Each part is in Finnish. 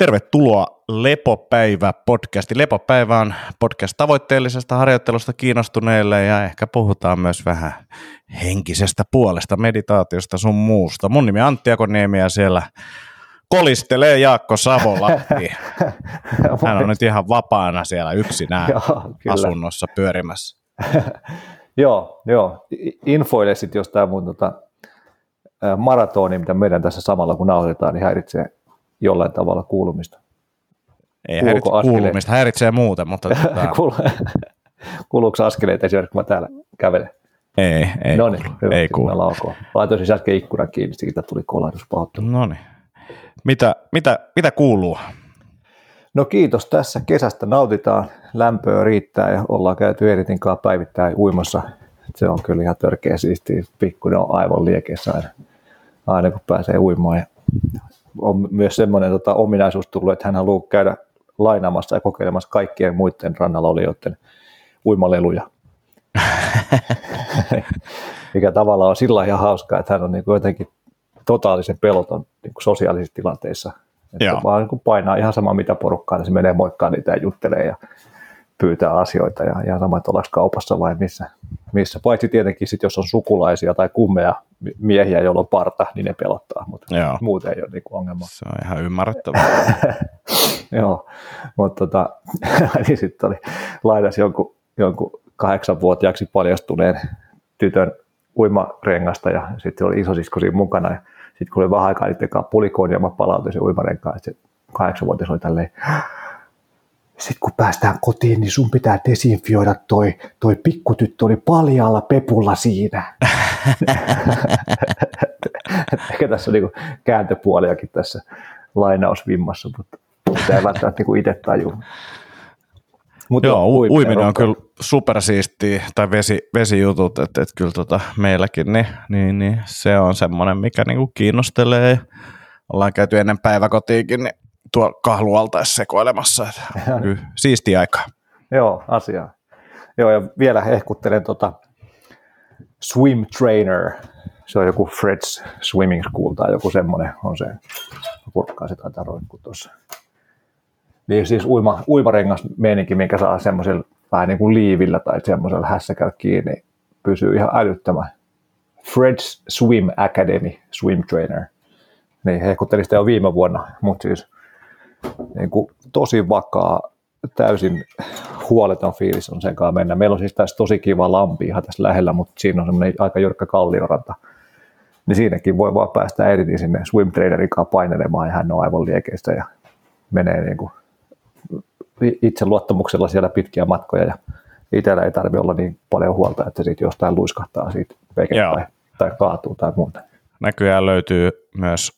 Tervetuloa Lepopäivä podcasti. Lepopäivä on podcast tavoitteellisesta harjoittelusta kiinnostuneille ja ehkä puhutaan myös vähän henkisestä puolesta, meditaatiosta sun muusta. Mun nimi on Antti Akoniemi ja siellä kolistelee Jaakko Savolahti. Hän on nyt ihan vapaana siellä yksinään joo, asunnossa pyörimässä. joo, joo. Infoile sitten, jos tämä mun tota, maratoni, mitä meidän tässä samalla kun nauhoitetaan, niin häiritsee jollain tavalla kuulumista. Ei häiritse kuulumista, häiritsee muuten, mutta... Kuul- Kuuluuko askeleita esimerkiksi, kun mä täällä kävelen? Ei, ei no niin, hyvä, ei kuulu. Laitoin siis äsken ikkunan kiinni, siitä tuli kolahdus No niin. Mitä, mitä, mitä kuuluu? No kiitos tässä kesästä nautitaan, lämpöä riittää ja ollaan käyty Eritin kanssa päivittäin uimassa. Se on kyllä ihan törkeä siistiä, pikkuinen on aivan liekeissä aina, aina kun pääsee uimaan. Ja on myös semmoinen tota, ominaisuus tullut, että hän haluaa käydä lainaamassa ja kokeilemassa kaikkien muiden rannalla olijoiden uimaleluja. Mikä tavallaan on sillä ihan hauskaa, että hän on niin kuin jotenkin totaalisen peloton niin kuin sosiaalisissa tilanteissa. Että Joo. vaan niin kuin painaa ihan sama mitä porukkaa, niin se menee moikkaan niitä ja juttelee ja pyytää asioita ja ihan sama, että ollaanko kaupassa vai missä. missä. Paitsi tietenkin sit, jos on sukulaisia tai kummeja miehiä, joilla on parta, niin ne pelottaa, mutta Joo. muuten ei ole niinku ongelma. Se on ihan ymmärrettävää. Joo, mutta tota, niin sitten oli laidas jonkun, jonkun kahdeksanvuotiaaksi paljastuneen tytön uimarengasta ja sitten oli isosisko siinä mukana ja sitten kun oli vähän aikaa niiden kanssa pulikoon ja mä palautin sen uimarenkaan, että se kahdeksanvuotias oli tälleen, sitten kun päästään kotiin, niin sun pitää desinfioida toi, toi pikkutyttö oli paljaalla pepulla siinä. Ehkä tässä on niin kääntöpuoliakin tässä lainausvimmassa, mutta sitä ei välttämättä niin itse tajua. Mut joo, joo uiminen on kyllä supersiistiä, tai vesi, vesijutut, että, että kyllä tota meilläkin, niin, niin, niin, se on semmoinen, mikä niinku kiinnostelee. Ollaan käyty ennen päiväkotiinkin, niin tuo kahlualtaessa sekoilemassa. Siisti aika. Joo, asiaa. Joo, ja vielä hehkuttelen tota Swim Trainer. Se on joku Fred's Swimming School tai joku semmoinen on se. Kurkkaa se taitaa roikkuu tuossa. Niin siis uima, uimarengas meininki, mikä saa semmoisella vähän niin kuin liivillä tai semmoisella hässäkällä kiinni, pysyy ihan älyttömän. Fred's Swim Academy Swim Trainer. Niin hehkuttelin sitä jo viime vuonna, mutta siis – niin kuin tosi vakaa, täysin huoleton fiilis on sen kanssa mennä. Meillä on siis tässä tosi kiva lampi ihan tässä lähellä, mutta siinä on semmoinen aika jyrkkä kallioranta. Niin siinäkin voi vaan päästä eri sinne swim trainerin kanssa painelemaan ja hän on aivan liekeistä ja menee niin kuin itse luottamuksella siellä pitkiä matkoja ja itsellä ei tarvitse olla niin paljon huolta, että siitä jostain luiskahtaa siitä veke tai, tai kaatuu tai muuta. Näkyään löytyy myös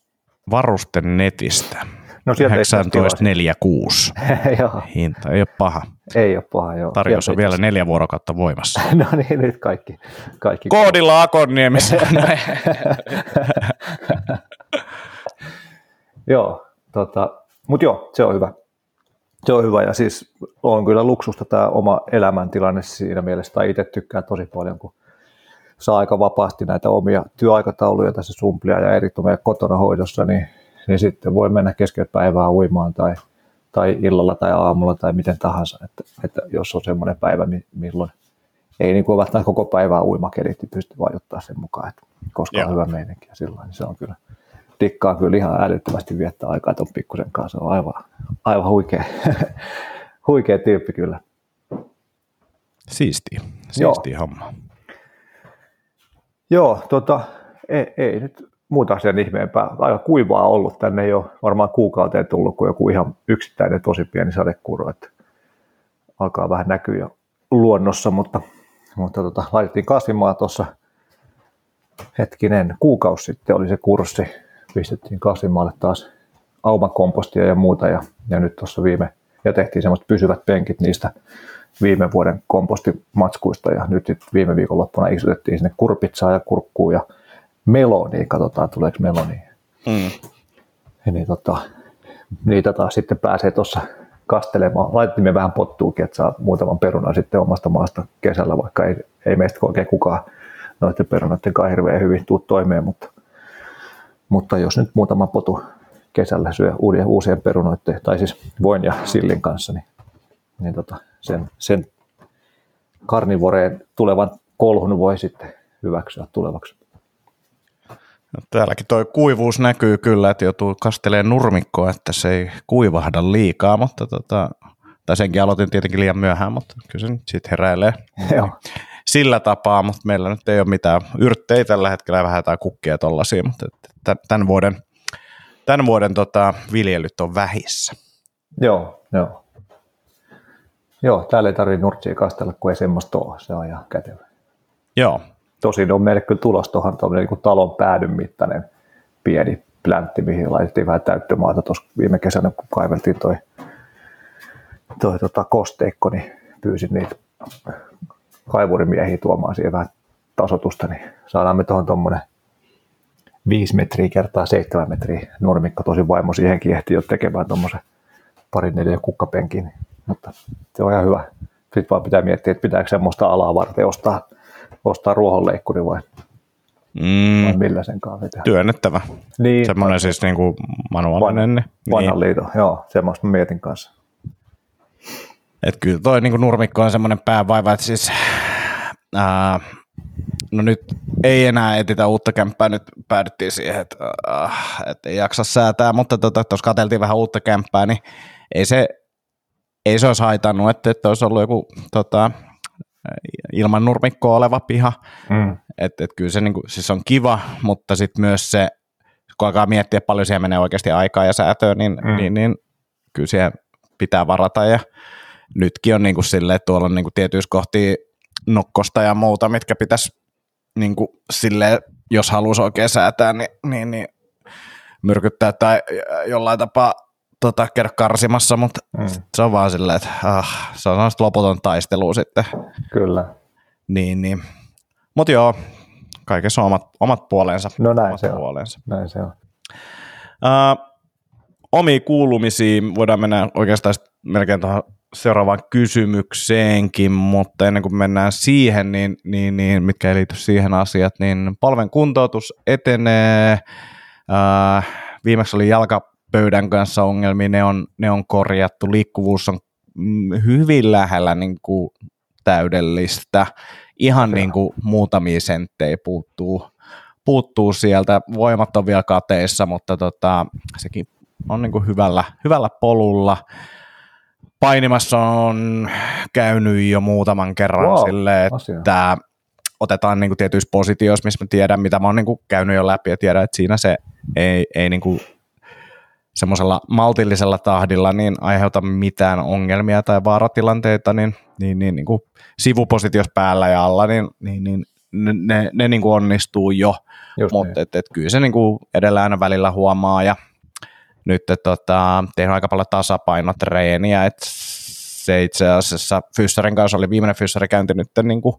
varusten netistä. No 1946. Hinta ei ole paha. Ei ole paha, joo. Tarjous on vielä neljä vuorokautta voimassa. no niin, nyt kaikki. kaikki. Koodilla Akonniemessä. joo, tota, mutta joo, se on hyvä. Se on hyvä ja siis on kyllä luksusta tämä oma elämäntilanne siinä mielessä, tai itse tykkään tosi paljon, kun saa aika vapaasti näitä omia työaikatauluja tässä sumplia ja eri kotona hoidossa, niin niin sitten voi mennä keskellä päivää uimaan tai, tai illalla tai aamulla tai miten tahansa, että, että jos on semmoinen päivä, milloin ei niin kuin välttämättä koko päivää uimakelit, niin pystyy vaikuttaa sen mukaan, että koska Joo. on hyvä meininki ja silloin, niin se on kyllä, tikkaa kyllä ihan älyttömästi viettää aikaa tuon pikkusen kanssa, se on aivan, aivan huikea, huikea tyyppi kyllä. Siistiä, siistiä homma. Joo, tota, ei, ei nyt muuta sen ihmeempää. Aika kuivaa ollut tänne jo varmaan kuukauteen tullut, kun joku ihan yksittäinen tosi pieni sadekuro, että alkaa vähän näkyä jo luonnossa, mutta, mutta tota, laitettiin kasvimaa tuossa hetkinen kuukausi sitten oli se kurssi, pistettiin kasvimaalle taas aumakompostia ja muuta ja, ja nyt tuossa viime, ja tehtiin semmoiset pysyvät penkit niistä viime vuoden kompostimatskuista ja nyt viime viikonloppuna istutettiin sinne kurpitsaa ja kurkkuu ja meloni, katsotaan tuleeko meloni. Mm. Niin tota, niitä taas sitten pääsee tuossa kastelemaan. Laitettiin me vähän pottuukin, että saa muutaman perunan sitten omasta maasta kesällä, vaikka ei, ei meistä oikein kukaan noiden perunoiden kanssa hirveän hyvin tuu toimeen, mutta, mutta jos nyt muutama potu kesällä syö uudien, uusien perunoiden, tai siis voin ja sillin kanssa, niin, niin tota, sen, sen karnivoreen tulevan kolhun voi sitten hyväksyä tulevaksi. No, täälläkin tuo kuivuus näkyy kyllä, että joutuu kasteleen nurmikkoa, että se ei kuivahda liikaa, mutta tota, tai senkin aloitin tietenkin liian myöhään, mutta kyllä se nyt sitten heräilee. Joo. Sillä tapaa, mutta meillä nyt ei ole mitään yrttejä tällä hetkellä, vähän jotain kukkia tollaisia, mutta tämän vuoden, tämän vuoden tota, viljelyt on vähissä. Joo, joo. Joo, täällä ei tarvitse nurtsia kastella, kun ei semmoista ole. Se on ihan kätevä. Joo. Tosin on meille kyllä tulos tuohon niin talon päädyn mittainen pieni pläntti, mihin laitettiin vähän täyttömaata tuossa viime kesänä, kun kaiveltiin toi, toi tota kosteikko, niin pyysin niitä kaivurimiehiä tuomaan siihen vähän tasotusta, niin saadaan me tuohon tuommoinen 5 metriä kertaa 7 metriä nurmikko. Tosi vaimo siihenkin ehti jo tekemään tuommoisen parin neljä kukkapenkin, mutta se on ihan hyvä. Sitten vaan pitää miettiä, että pitääkö semmoista alaa varten ostaa, ostaa ruohonleikkuri vai, mm. vai millä sen kanssa. Työnnettävä. Niin, Semmoinen siis niin kuin manuaalinen. Van, vanhan niin. liito, joo, semmoista mietin kanssa. Et kyllä toi niin kuin nurmikko on semmoinen päävaiva, että siis ää, no nyt ei enää etitä uutta kämppää, nyt päädyttiin siihen, että, äh, että ei jaksa säätää, mutta tuossa tota, katseltiin vähän uutta kämppää, niin ei se, ei se olisi haitannut, että, että olisi ollut joku tota, ilman nurmikkoa oleva piha. Mm. Että et kyllä se niin kuin, siis on kiva, mutta sitten myös se, kun alkaa miettiä paljon siihen menee oikeasti aikaa ja säätöä, niin, mm. niin, niin kyllä siihen pitää varata ja nytkin on niin kuin silleen, että tuolla on niin kuin tietyissä kohtia nokkosta ja muuta, mitkä pitäisi niin kuin silleen, jos haluaisi oikein säätää, niin, niin, niin myrkyttää tai jollain tapaa tota, käydä karsimassa, mutta mm. se on vaan silleen, että ah, se on sellaista loputon taistelu sitten. Kyllä. Niin, niin. Mutta joo, kaikessa on omat, omat puolensa. No näin omat se puolensa. on. Näin se on. Uh, omiin kuulumisiin voidaan mennä oikeastaan melkein tuohon seuraavaan kysymykseenkin, mutta ennen kuin mennään siihen, niin, niin, niin mitkä ei liity siihen asiat, niin palven kuntoutus etenee. Äh, viimeksi oli jalkapöydän kanssa ongelmia, ne on, ne on korjattu, liikkuvuus on mm, hyvin lähellä niin kuin täydellistä. Ihan niin kuin muutamia senttejä puuttuu, puuttuu sieltä. Voimat on vielä kateissa, mutta tota, sekin on niin kuin hyvällä, hyvällä polulla painimassa on käynyt jo muutaman kerran wow, sille, että asia. otetaan niin kuin tietyissä positioissa, missä mä tiedän, mitä mä oon niin kuin käynyt jo läpi ja tiedän, että siinä se ei, ei niin kuin semmoisella maltillisella tahdilla niin aiheuta mitään ongelmia tai vaaratilanteita, niin, niin, niin, niin kuin sivupositiossa päällä ja alla, niin, niin, niin ne, ne, ne niin kuin onnistuu jo, mutta niin. et, et kyllä se niin kuin edellä aina välillä huomaa ja nyt tota, tehnyt aika paljon tasapainotreeniä, että se itse asiassa Fyssarin kanssa oli viimeinen Fyssarikäynti nyt niin kuin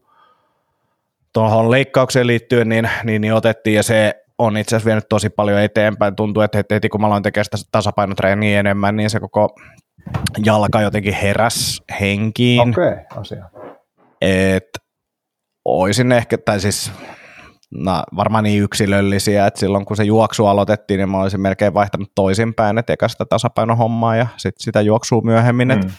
tuohon leikkaukseen liittyen, niin, niin, niin otettiin ja se on itse asiassa vienyt tosi paljon eteenpäin. Tuntuu, että heti kun mä aloin tekemään sitä tasapainotreeniä enemmän, niin se koko jalka jotenkin heräs henkiin. Okei, okay, asia. Et oisin ehkä, tai siis no, varmaan niin yksilöllisiä, että silloin kun se juoksu aloitettiin, niin mä olisin melkein vaihtanut toisinpäin, että eka sitä tasapainohommaa ja sitten sitä juoksua myöhemmin, mm.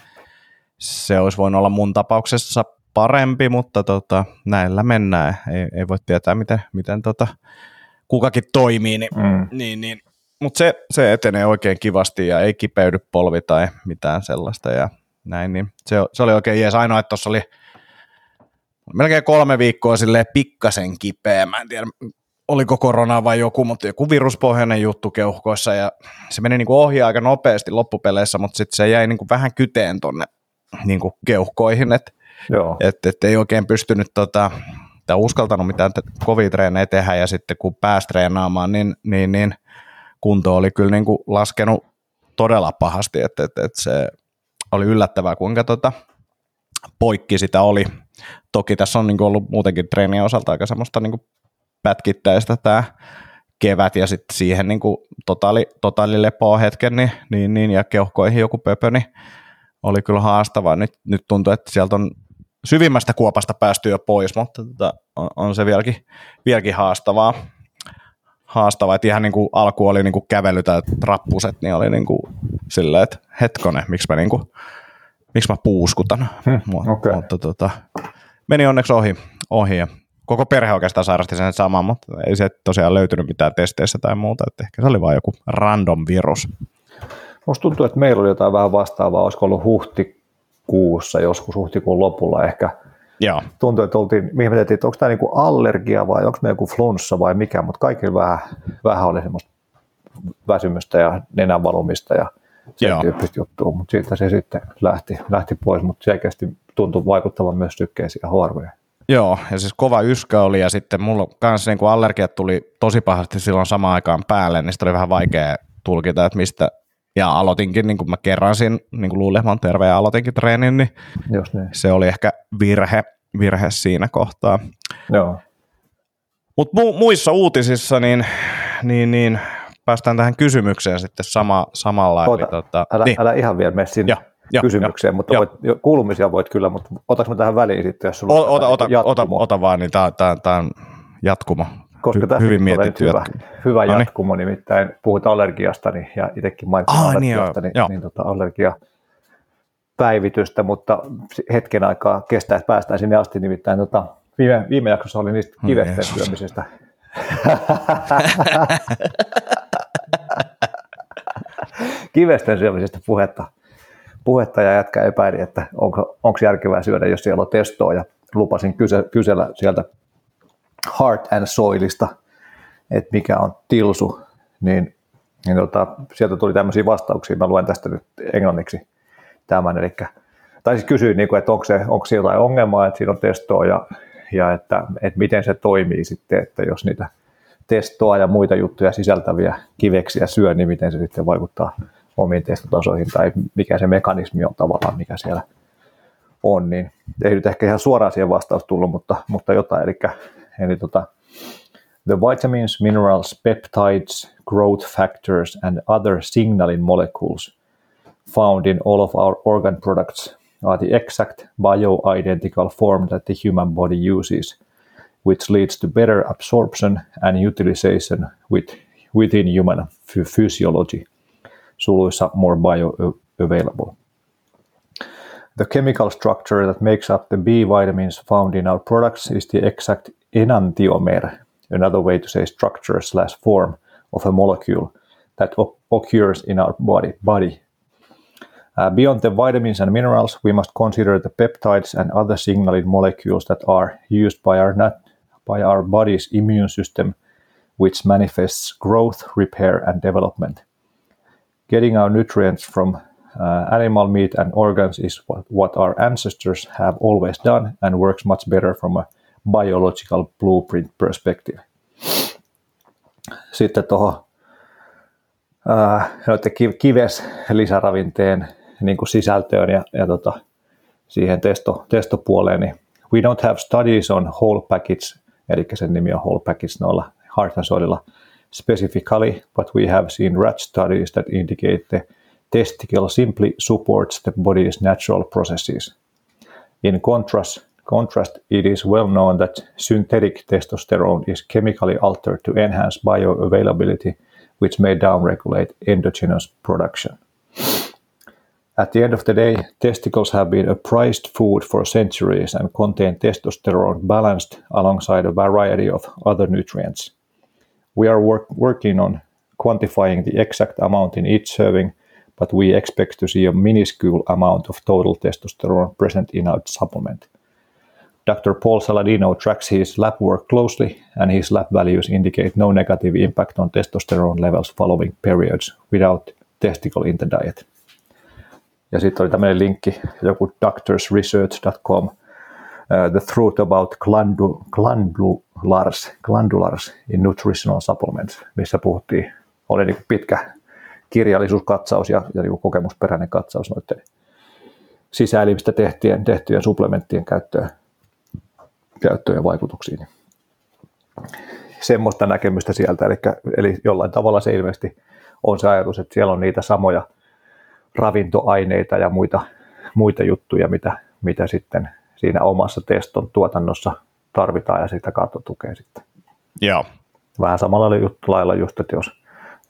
se olisi voinut olla mun tapauksessa parempi, mutta tota, näillä mennään. Ei, ei voi tietää, miten, miten tota, kukakin toimii, niin, mm. niin, niin. mutta se, se etenee oikein kivasti ja ei kipeydy polvi tai mitään sellaista ja näin, niin se, se oli oikein jees. Ainoa, että tuossa oli – melkein kolme viikkoa sille pikkasen kipeä. Mä en tiedä, oliko korona vai joku, mutta joku viruspohjainen juttu keuhkoissa ja se meni niin kuin ohi aika nopeasti loppupeleissä, mutta sitten se jäi niin kuin vähän kyteen tonne niin kuin keuhkoihin, että et, et ei oikein pystynyt tota, tai uskaltanut mitään kovia treenejä tehdä ja sitten kun pääsi treenaamaan, niin, niin, niin kunto oli kyllä niin kuin laskenut todella pahasti, että, että, että se oli yllättävää kuinka tota, poikki sitä oli. Toki tässä on niin kuin ollut muutenkin treenien osalta aika semmoista niin kuin pätkittäistä tämä kevät ja sitten siihen niin kuin totaali, totaali lepoa hetken niin, niin, niin, ja keuhkoihin joku pöpö, niin oli kyllä haastavaa. Nyt, nyt tuntuu, että sieltä on syvimmästä kuopasta päästy jo pois, mutta tota, on, on se vieläkin, vieläkin haastavaa. haastava, että ihan niin kuin alku oli niin kuin kävely tai rappuset, niin oli niin kuin silleen, että hetkone, miksi mä, niin kuin, miksi mä puuskutan. Hmm, okay. Mutta tota, meni onneksi ohi, ohi ja koko perhe oikeastaan sairasti sen saman, mutta ei se tosiaan löytynyt mitään testeissä tai muuta, että ehkä se oli vain joku random virus. Musta tuntuu, että meillä oli jotain vähän vastaavaa, olisiko ollut huhtikuussa, joskus huhtikuun lopulla ehkä. Joo. Tuntuu, että oltiin, mihin me tehtiin, että onko tämä niinku allergia vai onko me joku flunssa vai mikä, mutta kaikilla vähän, vähän oli semmoista väsymystä ja nenän valumista ja sen tyyppistä juttua, mutta siitä se sitten lähti, lähti pois, mutta selkeästi tuntui vaikuttavan myös sykkeisiin ja huorvoja. Joo, ja siis kova yskä oli, ja sitten mulla kanssa niin allergiat tuli tosi pahasti silloin samaan aikaan päälle, niin sitten oli vähän vaikea tulkita, että mistä, ja aloitinkin, niin kuin mä kerransin, niin kuin luulin, että mä oon terve ja aloitinkin treenin, niin Just niin. se oli ehkä virhe, virhe siinä kohtaa. Joo. Mutta mu- muissa uutisissa, niin, niin, niin päästään tähän kysymykseen sitten sama, samalla. Ota, eli, tota, älä, niin. älä ihan vielä mene sinne Joo, joo, kysymykseen, joo, mutta joo. voit, kuulumisia voit kyllä, mutta otaks mä tähän väliin sitten, jos sulla O- ota, ota, ota, ota vaan, niin tämä on jatkumo. Koska tässä hyvin mietitty hyvä, hyvä No niin. jatkumo, nimittäin puhut allergiasta niin, ja itsekin mainitsin Ah, niin allergiasta, niin, joo. niin tota, allergia päivitystä, mutta hetken aikaa kestää, että päästään sinne asti, nimittäin tota, viime, viime jaksossa oli niistä kivesten Jeesus. syömisestä. kivesten syömisestä puhetta, puhetta ja jätkä epäili, että onko, onko järkevää syödä, jos siellä on testoa ja lupasin kyse, kysellä sieltä Heart and Soilista, että mikä on tilsu, niin, niin tota, sieltä tuli tämmöisiä vastauksia, mä luen tästä nyt englanniksi tämän, eli tai siis kysyin, niin kuin, että onko, se, onko siinä jotain ongelmaa, että siinä on testoa ja, ja että, että miten se toimii sitten, että jos niitä testoa ja muita juttuja sisältäviä kiveksiä syö, niin miten se sitten vaikuttaa omiin testotasoihin tai mikä se mekanismi on tavallaan, mikä siellä on, niin ei nyt ehkä ihan suoraan siihen vastaus tullut, mutta, mutta jotain, eli, eli tota, The vitamins, minerals, peptides, growth factors and other signaling molecules found in all of our organ products are the exact bioidentical form that the human body uses, which leads to better absorption and utilization with, within human phy- physiology, suluissa more bioavailable. The chemical structure that makes up the B vitamins found in our products is the exact enantiomer, another way to say structure slash form of a molecule that occurs in our body. body. Uh, beyond the vitamins and minerals, we must consider the peptides and other signaling molecules that are used by our, nat- by our body's immune system, which manifests growth, repair, and development. Getting our nutrients from uh, animal meat and organs is what, what our ancestors have always done and works much better from a biological blueprint perspective. Sitten tuohon ki- kives lisäravinteen niin kuin sisältöön ja, ja tota, siihen testo, testopuoleen, niin we don't have studies on whole package, eli sen nimi on whole package noilla Soililla specifically, but we have seen rat studies that indicate the testicle simply supports the body's natural processes. In contrast, contrast, it is well known that synthetic testosterone is chemically altered to enhance bioavailability, which may downregulate endogenous production. At the end of the day, testicles have been a prized food for centuries and contain testosterone balanced alongside a variety of other nutrients. We are work- working on quantifying the exact amount in each serving, but we expect to see a minuscule amount of total testosterone present in our supplement. Dr. Paul Saladino tracks his lab work closely, and his lab values indicate no negative impact on testosterone levels following periods without testicle in the diet. Ja sitten oli tämmöinen linkki, joku doctorsresearch.com, uh, The Truth About glandu, Glandulars, Glandulars in Nutritional Supplements, missä puhuttiin, oli niin pitkä kirjallisuuskatsaus ja, ja niin kokemusperäinen katsaus noiden sisäelimistä tehtyjen, tehtyjen supplementtien käyttöön, käyttöön ja vaikutuksiin. Semmoista näkemystä sieltä, eli, eli jollain tavalla se ilmeisesti on se ajatus, että siellä on niitä samoja ravintoaineita ja muita, muita juttuja, mitä, mitä sitten siinä omassa teston tuotannossa tarvitaan ja sitä kautta tukee sitten. Joo. vähän samalla lailla just, että jos,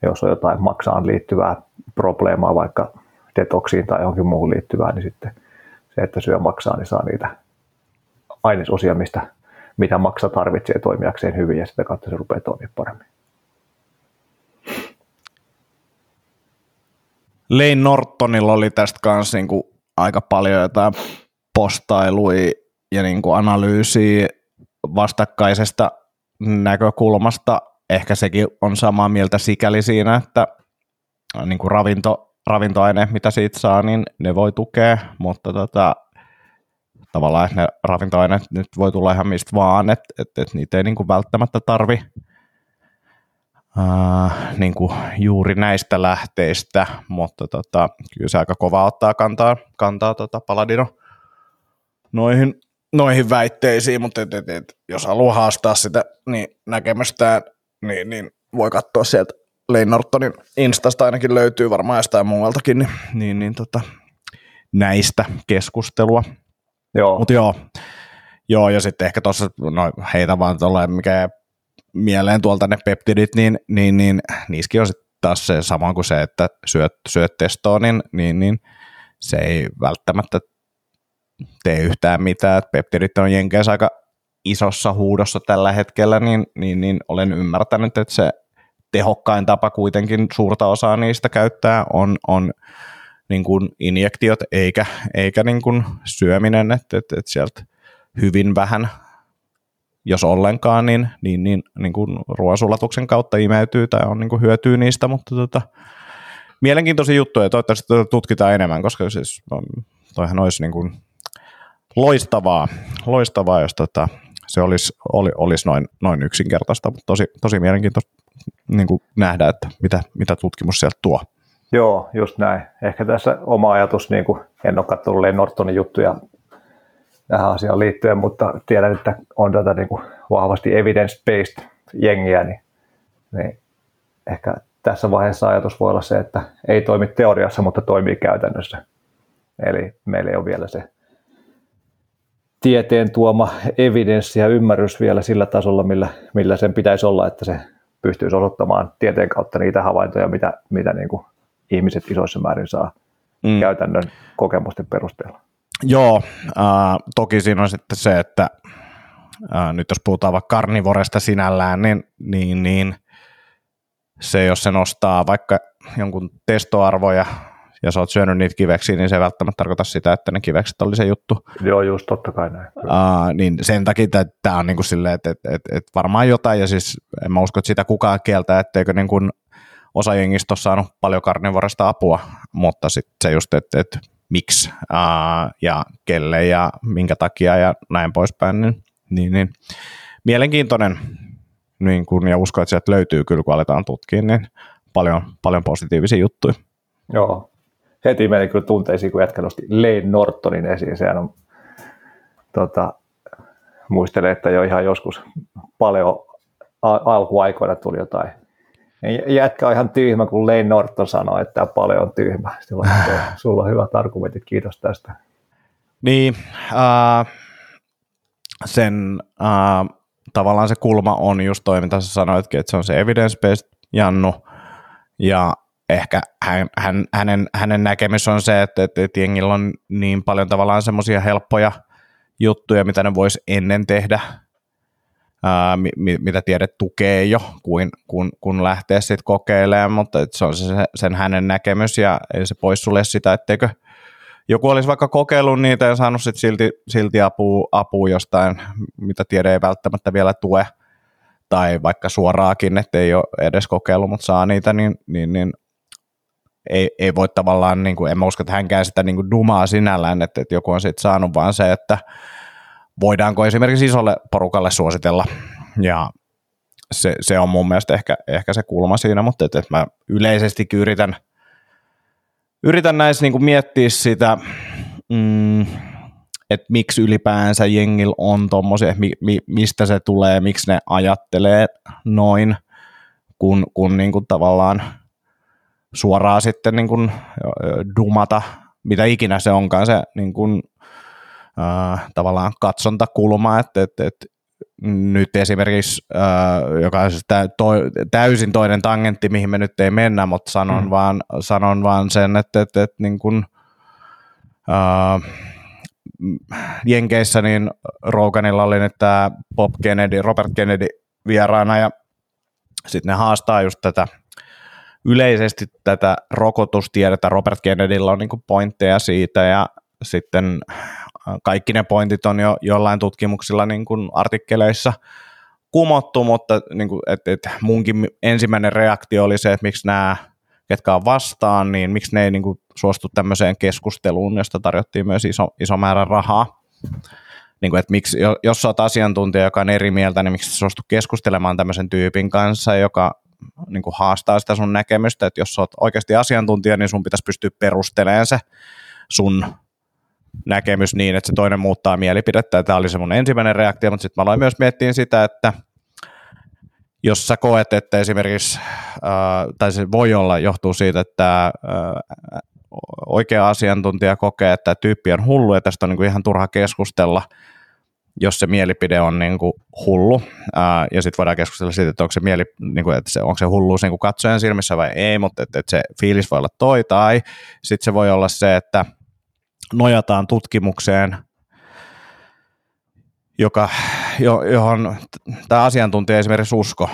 jos on jotain maksaan liittyvää probleemaa, vaikka detoksiin tai johonkin muuhun liittyvää, niin sitten se, että syö maksaa, niin saa niitä ainesosia, mistä, mitä maksa tarvitsee toimijakseen hyvin ja sitä kautta se rupeaa toimimaan paremmin. Lane Nortonilla oli tästä kanssa niin kuin aika paljon jotain postailui ja niin kuin analyysiä vastakkaisesta näkökulmasta. Ehkä sekin on samaa mieltä sikäli siinä, että niin kuin ravinto, ravintoaine, mitä siitä saa, niin ne voi tukea, mutta tota, tavallaan, ne ravintoaineet nyt voi tulla ihan mistä vaan, että, että, että niitä ei niin kuin välttämättä tarvi Uh, niin kuin juuri näistä lähteistä, mutta tota, kyllä se aika kova ottaa kantaa, kantaa tota Paladino noihin, noihin väitteisiin, mutta et, et, et, jos haluaa haastaa sitä niin näkemystään, niin, niin voi katsoa sieltä Lane Nortonin Instasta ainakin löytyy varmaan jostain muualtakin, niin, niin, niin tota, näistä keskustelua. Joo. Mutta joo, joo, ja sitten ehkä tuossa, no heitä vaan tuolla, mikä mieleen tuolta ne peptidit, niin, niin, niin niissäkin on sitten taas se sama kuin se, että syöt, syöt testoa, niin, niin, niin se ei välttämättä tee yhtään mitään. Peptidit on Jenkeissä aika isossa huudossa tällä hetkellä, niin, niin, niin olen ymmärtänyt, että se tehokkain tapa kuitenkin suurta osaa niistä käyttää on, on niin kuin injektiot eikä, eikä niin kuin syöminen, että, että, että sieltä hyvin vähän jos ollenkaan, niin, niin, niin, niin kuin ruoasulatuksen kautta imeytyy tai on niin kuin hyötyy niistä, mutta tota, mielenkiintoisia juttuja, toivottavasti tutkitaan enemmän, koska siis toihan olisi niin kuin loistavaa, loistavaa jos tota, se olisi, oli, olisi noin, noin yksinkertaista, mutta tosi, tosi mielenkiintoista niin kuin nähdä, että mitä, mitä tutkimus sieltä tuo. Joo, just näin. Ehkä tässä oma ajatus, niin kuin en ole katsonut Nortonin juttuja tähän asiaan liittyen, mutta tiedän, että on tätä niin kuin vahvasti evidence-based jengiä, niin, niin ehkä tässä vaiheessa ajatus voi olla se, että ei toimi teoriassa, mutta toimii käytännössä. Eli meillä ei ole vielä se tieteen tuoma evidenssi ja ymmärrys vielä sillä tasolla, millä, millä sen pitäisi olla, että se pystyisi osoittamaan tieteen kautta niitä havaintoja, mitä, mitä niin kuin ihmiset isoissa määrin saa mm. käytännön kokemusten perusteella. Joo, äh, toki siinä on sitten se, että äh, nyt jos puhutaan vaikka karnivoresta sinällään, niin, niin, niin se, jos se nostaa vaikka jonkun testoarvoja ja sä oot syönyt niitä kiveksiä, niin se ei välttämättä tarkoita sitä, että ne kivekset oli se juttu. Joo, just totta kai näin. Uh, niin sen takia että tämä on niin kuin silleen, että, että, että, että varmaan jotain, ja siis en mä usko, että sitä kukaan kieltää, etteikö niin kuin osa jengistä ole saanut paljon karnivoresta apua, mutta sitten se just, että, että miksi ää, ja kelle ja minkä takia ja näin poispäin, niin, niin, niin mielenkiintoinen niin kun, ja uskon, että sieltä löytyy kyllä, kun aletaan tutkia, niin paljon, paljon positiivisia juttuja. Joo, heti meni kyllä tunteisiin, kun jätkä nosti Lane Nortonin esiin. Sehän on, tota, muistelen, että jo ihan joskus paljon alkuaikoina tuli jotain Jätkä on ihan tyhmä, kun Lane Norton sanoi, että tämä paljon on tyhmä. Silloin, sulla on hyvät argumentit, kiitos tästä. Niin, äh, sen äh, tavallaan se kulma on just toi, mitä sä sanoitkin, että se on se evidence-based Jannu, ja ehkä hän, hän, hänen, hänen näkemys on se, että, että, että jengillä on niin paljon tavallaan semmoisia helppoja juttuja, mitä ne voisi ennen tehdä, ää, mi, mitä tiede tukee jo, kuin, kun, kun lähtee sitten kokeilemaan, mutta se on se, sen hänen näkemys ja ei se poissulje sitä, etteikö joku olisi vaikka kokeillut niitä ja saanut sit silti, silti apua, apua jostain, mitä tiede ei välttämättä vielä tue, tai vaikka suoraakin, että ei ole edes kokeillut, mutta saa niitä, niin, niin, niin ei, ei voi tavallaan, niin kuin, en mä usko, että hänkään sitä niin kuin dumaa sinällään, että, että joku on sitten saanut, vaan se, että voidaanko esimerkiksi isolle porukalle suositella. Ja se, se on mun mielestä ehkä, ehkä se kulma siinä, mutta että, että mä yleisesti yritän, yritän näissä niin kuin miettiä sitä, mm, että miksi ylipäänsä jengil on tommosia, mi, mi, mistä se tulee, miksi ne ajattelee noin, kun, kun niin kuin tavallaan suoraan sitten niin kuin dumata, mitä ikinä se onkaan se niin kuin äh, tavallaan katsontakulma, että, että, että nyt esimerkiksi, äh, joka on siis tä, to, täysin toinen tangentti, mihin me nyt ei mennä, mutta sanon, mm. vaan, sanon vaan sen, että, että, että niin kun, äh, Jenkeissä niin Roganilla oli nyt tämä Bob Kennedy, Robert Kennedy vieraana ja sitten ne haastaa just tätä yleisesti tätä rokotustiedettä. Robert Kennedyllä on niinku pointteja siitä ja sitten kaikki ne pointit on jo jollain tutkimuksilla niin kuin artikkeleissa kumottu, mutta niin kuin, et, et munkin ensimmäinen reaktio oli se, että miksi nämä, ketkä on vastaan, niin miksi ne ei niin kuin, suostu tämmöiseen keskusteluun, josta tarjottiin myös iso, iso määrä rahaa. Niin kuin, että miksi, jos olet asiantuntija, joka on eri mieltä, niin miksi suostu keskustelemaan tämmöisen tyypin kanssa, joka niin kuin haastaa sitä sun näkemystä, että jos olet oikeasti asiantuntija, niin sun pitäisi pystyä perustelemaan se sun näkemys niin, että se toinen muuttaa mielipidettä. Tämä oli se mun ensimmäinen reaktio, mutta sitten mä aloin myös miettiä sitä, että jos sä koet, että esimerkiksi, tai se voi olla, johtuu siitä, että oikea asiantuntija kokee, että tyyppi on hullu ja tästä on niin kuin ihan turha keskustella, jos se mielipide on niin kuin hullu, ää, ja sitten voidaan keskustella siitä, että onko se, mieli, niin kuin, että se, onko se hulluus niin kuin katsojan silmissä vai ei, mutta että, että se fiilis voi olla toi, tai sitten se voi olla se, että nojataan tutkimukseen, joka, johon tämä asiantuntija esimerkiksi usko.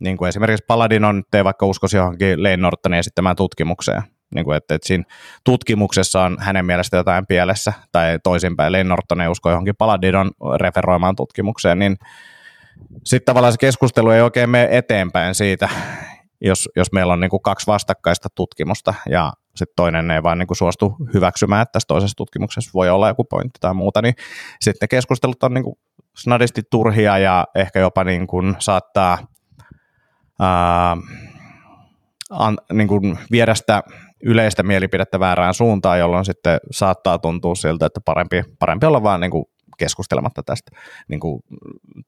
Niin kuin esimerkiksi Paladinon ei vaikka uskoisi johonkin Lane Nortonin esittämään tutkimukseen. Niin kuin, että, että siinä tutkimuksessa on hänen mielestä jotain pielessä, tai toisinpäin Lane Norton ei usko johonkin Paladinon referoimaan tutkimukseen, niin sitten tavallaan se keskustelu ei oikein mene eteenpäin siitä, jos, jos meillä on niin kuin kaksi vastakkaista tutkimusta ja sitten toinen ei vaan niin kuin suostu hyväksymään, että tässä toisessa tutkimuksessa voi olla joku pointti tai muuta, niin sitten ne keskustelut on niin kuin snadisti turhia ja ehkä jopa niin kuin saattaa ää, an, niin kuin viedä sitä yleistä mielipidettä väärään suuntaan, jolloin sitten saattaa tuntua siltä, että parempi, parempi olla vaan niin kuin keskustelematta tästä. Niin kuin,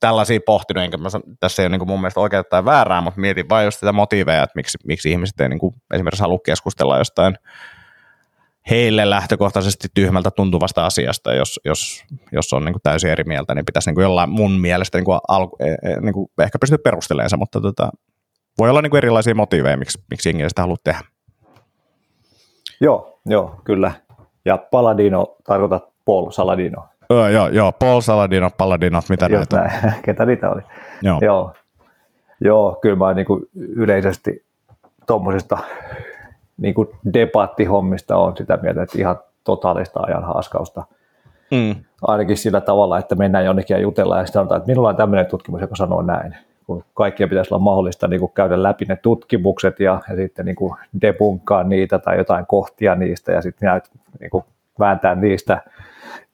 tällaisia pohtinut, enkä mä, tässä ei ole niin kuin mun mielestä oikeaa tai väärää, mutta mietin vain just sitä motiiveja, että miksi, miksi ihmiset ei niin kuin esimerkiksi halua keskustella jostain heille lähtökohtaisesti tyhmältä tuntuvasta asiasta, jos, jos, jos on niin kuin täysin eri mieltä, niin pitäisi niin kuin jollain mun mielestä niin kuin alku, e, e, niin kuin ehkä pystyä perustelemaan mutta tota, voi olla niin kuin erilaisia motiiveja, miksi, miksi jengi sitä haluaa tehdä. Joo, joo, kyllä. Ja Paladino tarkoitat Paul Saladino. Joo, joo, joo. Paul Saladino, Paladino, mitä Just näitä näin. Ketä niitä oli? Joo. joo. Joo, kyllä mä niin kuin yleisesti tuommoisista niin kuin debattihommista on sitä mieltä, että ihan totaalista ajan haaskausta. Mm. Ainakin sillä tavalla, että mennään jonnekin ja jutellaan ja sitten sanotaan, että minulla on tämmöinen tutkimus, joka sanoo näin. Kun kaikkien pitäisi olla mahdollista niin kuin käydä läpi ne tutkimukset ja, ja sitten niin kuin debunkkaa niitä tai jotain kohtia niistä ja sitten näyt, niin kuin vääntää niistä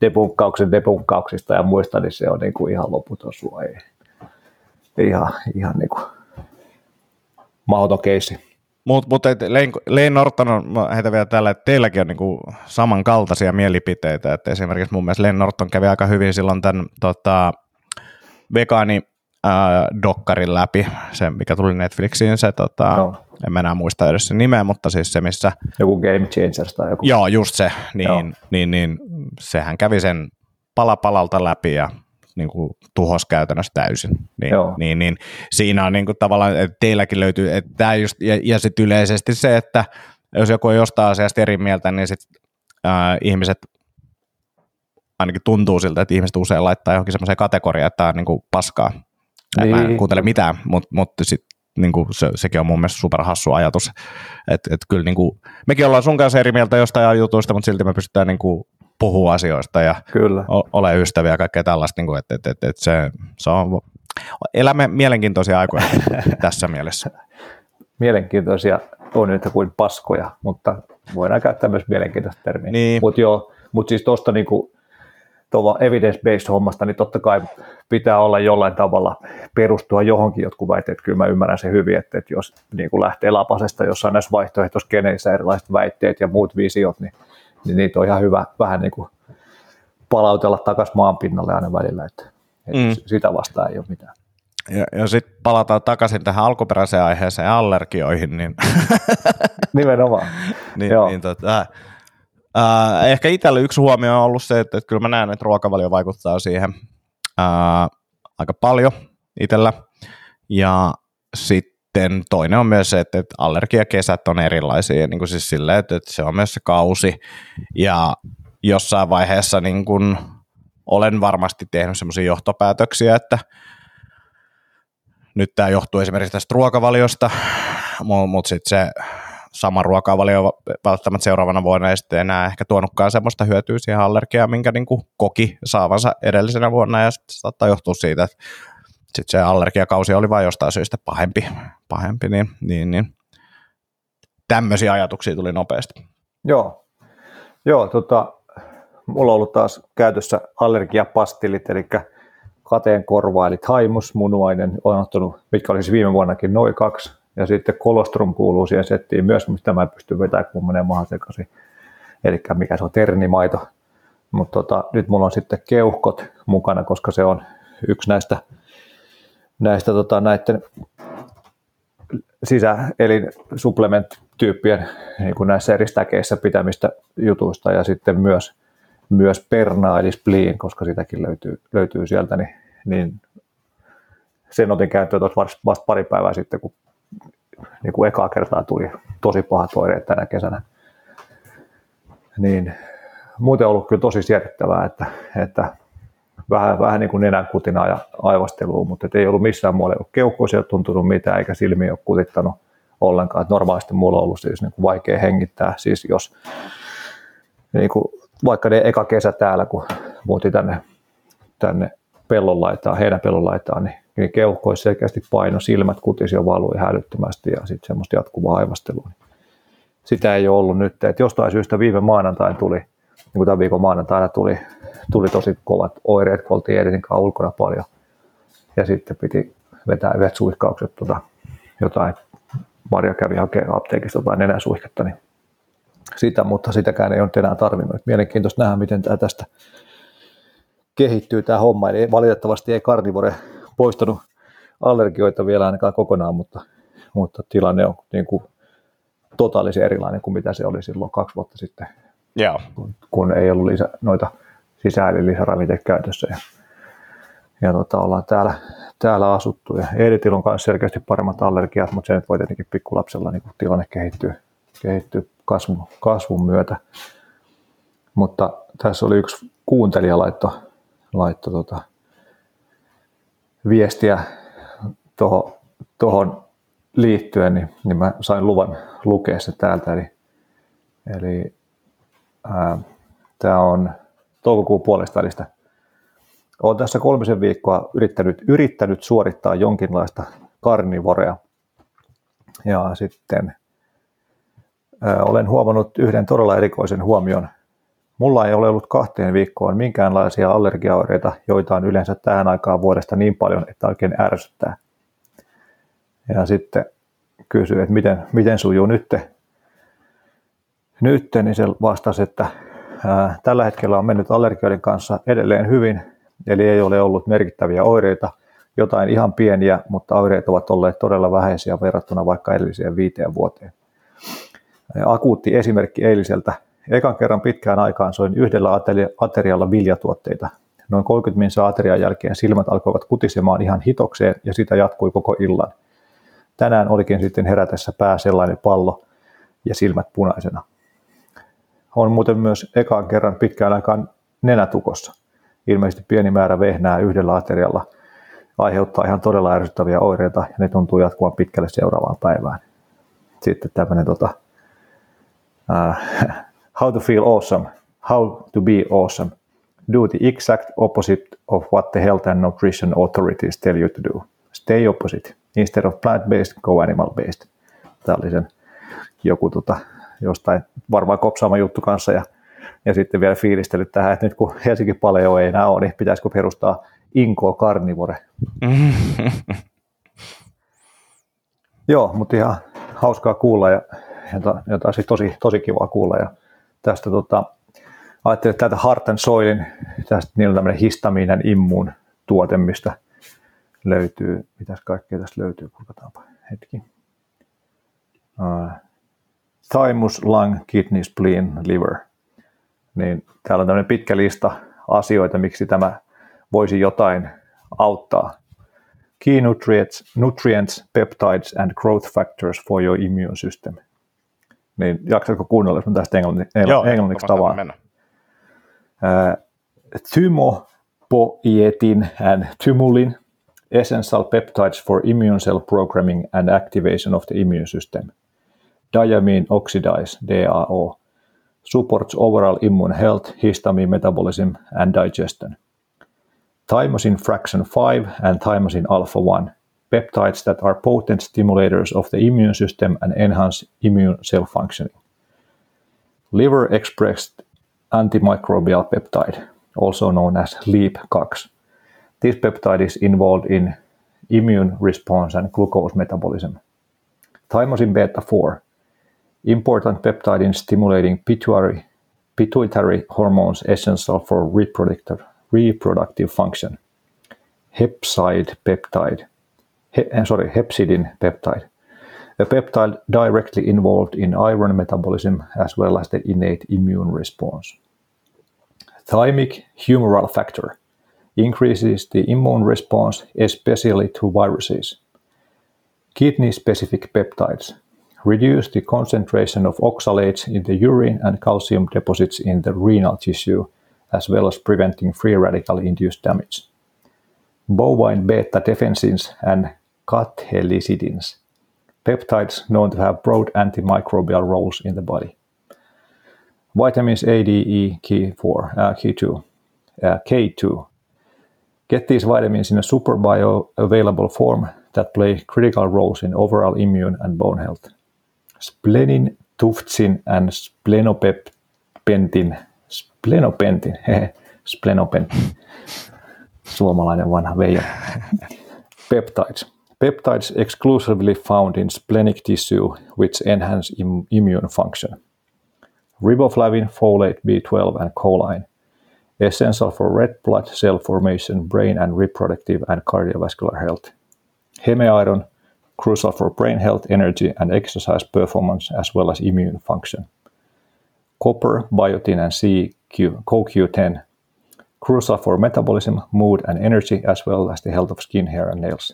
debunkkauksen debunkkauksista ja muista, niin se on niin kuin ihan loputon sua. Ei, ihan, ihan niin mahdoton keissi. Mutta mut, Lane Norton on, heitä vielä tällä, että teilläkin on niinku samankaltaisia mielipiteitä, että esimerkiksi mun mielestä Lane Norton kävi aika hyvin silloin tämän tota, vegaani dokkarin läpi, se mikä tuli Netflixiin, se tota, no. en enää muista edes sen nimeä, mutta siis se missä... Joku Game Changers tai joku. Joo, just se, niin, niin, niin sehän kävi sen pala palalta läpi ja niin kuin tuhos käytännössä täysin. Niin, niin, niin siinä on niin kuin tavallaan, että teilläkin löytyy, että tämä just, ja, ja sitten yleisesti se, että jos joku ei jostain asiasta eri mieltä, niin sitten äh, ihmiset ainakin tuntuu siltä, että ihmiset usein laittaa johonkin semmoiseen kategoriaan, että tämä on niin kuin paskaa. Niin. Mä en niin. kuuntele mitään, mutta, mutta sit, niin kuin se, sekin on mun mielestä superhassu ajatus. Että et kyllä niin kuin, mekin ollaan sun kanssa eri mieltä jostain jutuista, mutta silti me pystytään niin kuin puhua asioista ja Kyllä. ole ystäviä ja kaikkea tällaista. Niin kuin, että, että, että, että se, se on, elämme mielenkiintoisia aikoja tässä mielessä. Mielenkiintoisia on yhtä kuin paskoja, mutta voidaan käyttää myös mielenkiintoista termiä. Niin. Mutta joo, mutta siis tuosta niinku, evidence-based hommasta, niin totta kai pitää olla jollain tavalla perustua johonkin jotkut väitteet. Kyllä mä ymmärrän sen hyvin, että, että jos niin kuin lähtee lapasesta jossain näissä vaihtoehtoiskeneissä erilaiset väitteet ja muut visiot, niin, niin niitä on ihan hyvä vähän niin kuin palautella takaisin maan pinnalle aina välillä, että, että mm. sitä vastaan ei ole mitään. Ja, ja sitten palataan takaisin tähän alkuperäiseen aiheeseen allergioihin. Niin Nimenomaan. niin, Joo. niin tota, Uh, ehkä itsellä yksi huomio on ollut se, että, että kyllä mä näen, että ruokavalio vaikuttaa siihen. Uh, aika paljon itsellä. Ja sitten toinen on myös se, että, että allergiakesät on erilaisia, niin kuin siis silleen, että, että se on myös se kausi. Ja jossain vaiheessa niin kuin olen varmasti tehnyt semmoisia johtopäätöksiä, että nyt tämä johtuu esimerkiksi tästä ruokavaliosta, mutta sitten se sama ruokavalio välttämättä seuraavana vuonna ei sitten enää ehkä tuonutkaan semmoista hyötyä siihen allergiaan, minkä niin kuin koki saavansa edellisenä vuonna ja sitten saattaa johtua siitä, että sitten se allergiakausi oli vain jostain syystä pahempi, pahempi niin, niin, niin. tämmöisiä ajatuksia tuli nopeasti. Joo, Joo tota, mulla on ollut taas käytössä allergiapastillit, eli kateen korva, eli taimus, munuainen, olen ottanut, mitkä oli siis viime vuonnakin, noin kaksi, ja sitten kolostrum kuuluu siihen settiin myös, mistä mä pystyn vetämään, kun menee maha sekaisin, eli mikä se on, ternimaito, mutta tota, nyt mulla on sitten keuhkot mukana, koska se on yksi näistä, näistä tota, näiden sisä- eli supplement-tyyppien niin kuin näissä eri stäkeissä pitämistä jutuista. Ja sitten myös myös Perna eli Spleen, koska sitäkin löytyy, löytyy sieltä, niin, niin sen otin käyttöön vasta, vasta pari päivää sitten, kun niin kuin ekaa kertaa tuli tosi pahat oireet tänä kesänä. Niin muuten ollut kyllä tosi siedettävää, että, että vähän, vähän niin kuin nenän kutina ja aivastelua, mutta ei ollut missään muualla keuhkoisia tuntunut mitään, eikä silmiä ole kutittanut ollenkaan. Että normaalisti mulla on ollut siis niin kuin vaikea hengittää, siis jos niin kuin vaikka ne eka kesä täällä, kun muutin tänne, tänne pellon laitaan, heidän pellon laitaan, niin, niin keuhkoissa selkeästi paino, silmät kutisi jo valui hälyttömästi ja sitten semmoista jatkuvaa aivastelua. Sitä ei ole ollut nyt, että jostain syystä viime maanantain tuli, niin kuin tämän viikon maanantaina tuli, tuli tosi kovat oireet, kun oltiin Editin ulkona paljon. Ja sitten piti vetää yhdet suihkaukset, tota, jotain, Maria kävi hakemaan apteekista jotain nenäsuihketta, niin sitä, mutta sitäkään ei ole enää tarvinnut. Mielenkiintoista nähdä, miten tämä tästä kehittyy tämä homma. Eli valitettavasti ei karnivore poistanut allergioita vielä ainakaan kokonaan, mutta, mutta tilanne on niin kuin totaalisen erilainen kuin mitä se oli silloin kaksi vuotta sitten, Joo. Kun, kun ei ollut lisä, noita sisäälilisäravinteita käytössä. Ja, ja tota, ollaan täällä, täällä asuttu. Ja Editillä on myös selkeästi paremmat allergiat, mutta se nyt voi tietenkin pikkulapsella niin tilanne kehittyy, kehittyy kasvun, kasvun myötä. Mutta tässä oli yksi kuuntelija laitto, laitto tota, viestiä tuohon toho liittyen, niin, niin mä sain luvan lukea se täältä. Eli, eli tämä on toukokuun puolesta välistä. Olen tässä kolmisen viikkoa yrittänyt, yrittänyt suorittaa jonkinlaista karnivorea. Ja sitten olen huomannut yhden todella erikoisen huomion. Mulla ei ole ollut kahteen viikkoon minkäänlaisia allergiaoireita, joita on yleensä tähän aikaan vuodesta niin paljon, että oikein ärsyttää. Ja sitten kysyi, että miten, miten sujuu nyt. Nyt, niin se vastasi, että ää, tällä hetkellä on mennyt allergioiden kanssa edelleen hyvin, eli ei ole ollut merkittäviä oireita, jotain ihan pieniä, mutta oireet ovat olleet todella vähäisiä verrattuna vaikka edelliseen viiteen vuoteen akuutti esimerkki eiliseltä. Ekan kerran pitkään aikaan soin yhdellä aterialla viljatuotteita. Noin 30 minsa aterian jälkeen silmät alkoivat kutisemaan ihan hitokseen ja sitä jatkui koko illan. Tänään olikin sitten herätessä pää sellainen pallo ja silmät punaisena. On muuten myös ekan kerran pitkään aikaan nenätukossa. Ilmeisesti pieni määrä vehnää yhdellä aterialla aiheuttaa ihan todella ärsyttäviä oireita ja ne tuntuu jatkuvan pitkälle seuraavaan päivään. Sitten tämmöinen tota, uh, how to feel awesome, how to be awesome. Do the exact opposite of what the health and nutrition authorities tell you to do. Stay opposite. Instead of plant-based, go animal-based. Tämä oli sen joku tota, jostain varmaan kopsaama juttu kanssa ja, ja sitten vielä fiilistelyt tähän, että nyt kun Helsinki Paleo ei enää ole, niin pitäisikö perustaa Inko Carnivore. Joo, mutta ihan hauskaa kuulla ja jota, jota siis tosi, tosi kiva kuulla. Ja tästä tota, ajattelin, että täältä Heart and Soilin, tästä niillä on tämmöinen histamiinen immuun tuote, mistä löytyy, mitäs kaikkea tästä löytyy, kurkataanpa hetki. Uh, thymus, lung, kidney, spleen, liver. Niin täällä on tämmöinen pitkä lista asioita, miksi tämä voisi jotain auttaa. Key nutrients, nutrients, peptides and growth factors for your immune system. Niin jaksatko kuunnella, jos mä tästä englanniksi, Joo, englanniksi tavaan? mennä. Uh, thymopoietin and thymulin, essential peptides for immune cell programming and activation of the immune system. Diamine oxidase, DAO, supports overall immune health, histamine metabolism and digestion. Thymosin fraction 5 and thymosin alpha 1, peptides that are potent stimulators of the immune system and enhance immune cell functioning. Liver expressed antimicrobial peptide, also known as LEAP-COX. This peptide is involved in immune response and glucose metabolism. Thymosin beta 4, important peptide in stimulating pituitary, pituitary hormones essential for reproductive, reproductive function. Hepside peptide, he, eh, sorry, hepsidin peptide, a peptide directly involved in iron metabolism as well as the innate immune response. Thymic humoral factor increases the immune response, especially to viruses. Kidney specific peptides reduce the concentration of oxalates in the urine and calcium deposits in the renal tissue, as well as preventing free radical induced damage. Bovine beta defensins and cathelicidins, peptides known to have broad antimicrobial roles in the body. Vitamins A, D, E, K4, uh, K2, uh, K2. Get these vitamins in a super bioavailable form that play critical roles in overall immune and bone health. Splenin, tuftsin, and splenopentin, splenopentin, splenopentin, suomalainen vanha Veijo. Peptides. Peptides exclusively found in splenic tissue which enhance im- immune function. Riboflavin, folate, B12, and choline. Essential for red blood cell formation, brain and reproductive and cardiovascular health. Heme-iron, crucial for brain health, energy, and exercise performance, as well as immune function. Copper, biotin, and CQ, CoQ10, crucial for metabolism, mood, and energy, as well as the health of skin, hair, and nails.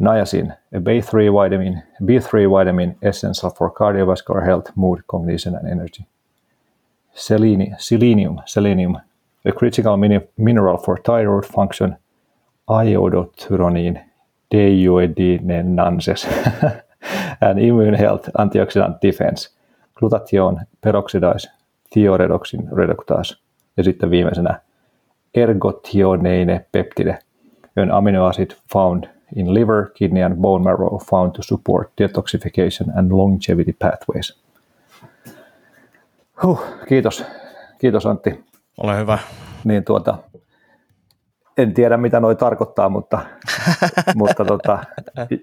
Niacin, a B3 vitamin, B3 vitamin essential for cardiovascular health, mood, cognition, and energy. Seleni, selenium, selenium, a critical mini- mineral for thyroid function, iodothyronine, deiodinenanses, and immune health, antioxidant defense, glutathione, peroxidase, thioredoxin reductase, ja sitten viimeisenä ergothioneine peptide, an amino acid found in liver, kidney, and bone marrow found to support detoxification and longevity pathways. Huh, kiitos. Kiitos Antti. Ole hyvä. Niin tuota, en tiedä mitä noi tarkoittaa, mutta, mutta tota,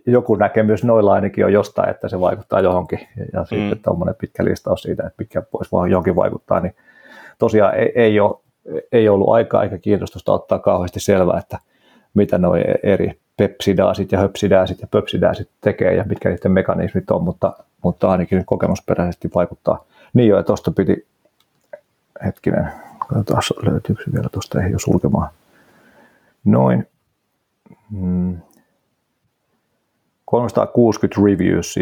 joku näkemys noilla ainakin on jostain, että se vaikuttaa johonkin. Ja, mm. sitten tuommoinen pitkä listaus siitä, että mikä voisi vaan johonkin vaikuttaa, niin tosiaan ei, ei, ole, ei ollut aikaa eikä kiinnostusta ottaa kauheasti selvää, että mitä nuo eri pepsidaasit ja höpsidaasit ja pöpsidaasit tekee ja mitkä niiden mekanismit on, mutta, mutta ainakin kokemusperäisesti vaikuttaa. Niin jo, että tuosta piti, hetkinen, katsotaan löytyykö se vielä tuosta ei jo sulkemaan. Noin mm, 360 reviews,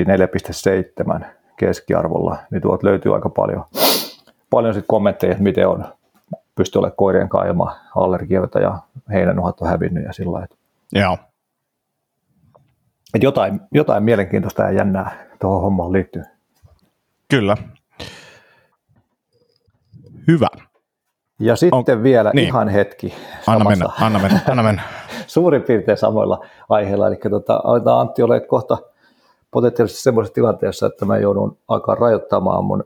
4,7 keskiarvolla, niin tuolta löytyy aika paljon, paljon sit kommentteja, että miten on pystyy olemaan koirien ilman allergioita ja heinänuhat on hävinnyt ja sillä lailla. Joo. Että jotain, jotain mielenkiintoista ja jännää tuohon hommaan liittyy. Kyllä. Hyvä. Ja sitten on, vielä niin. ihan hetki. Anna mennä, anna mennä, anna mennä. Suurin piirtein samoilla aiheilla. Eli tota, aletaan Antti ole kohta potentiaalisesti semmoisessa tilanteessa, että mä joudun alkaa rajoittamaan mun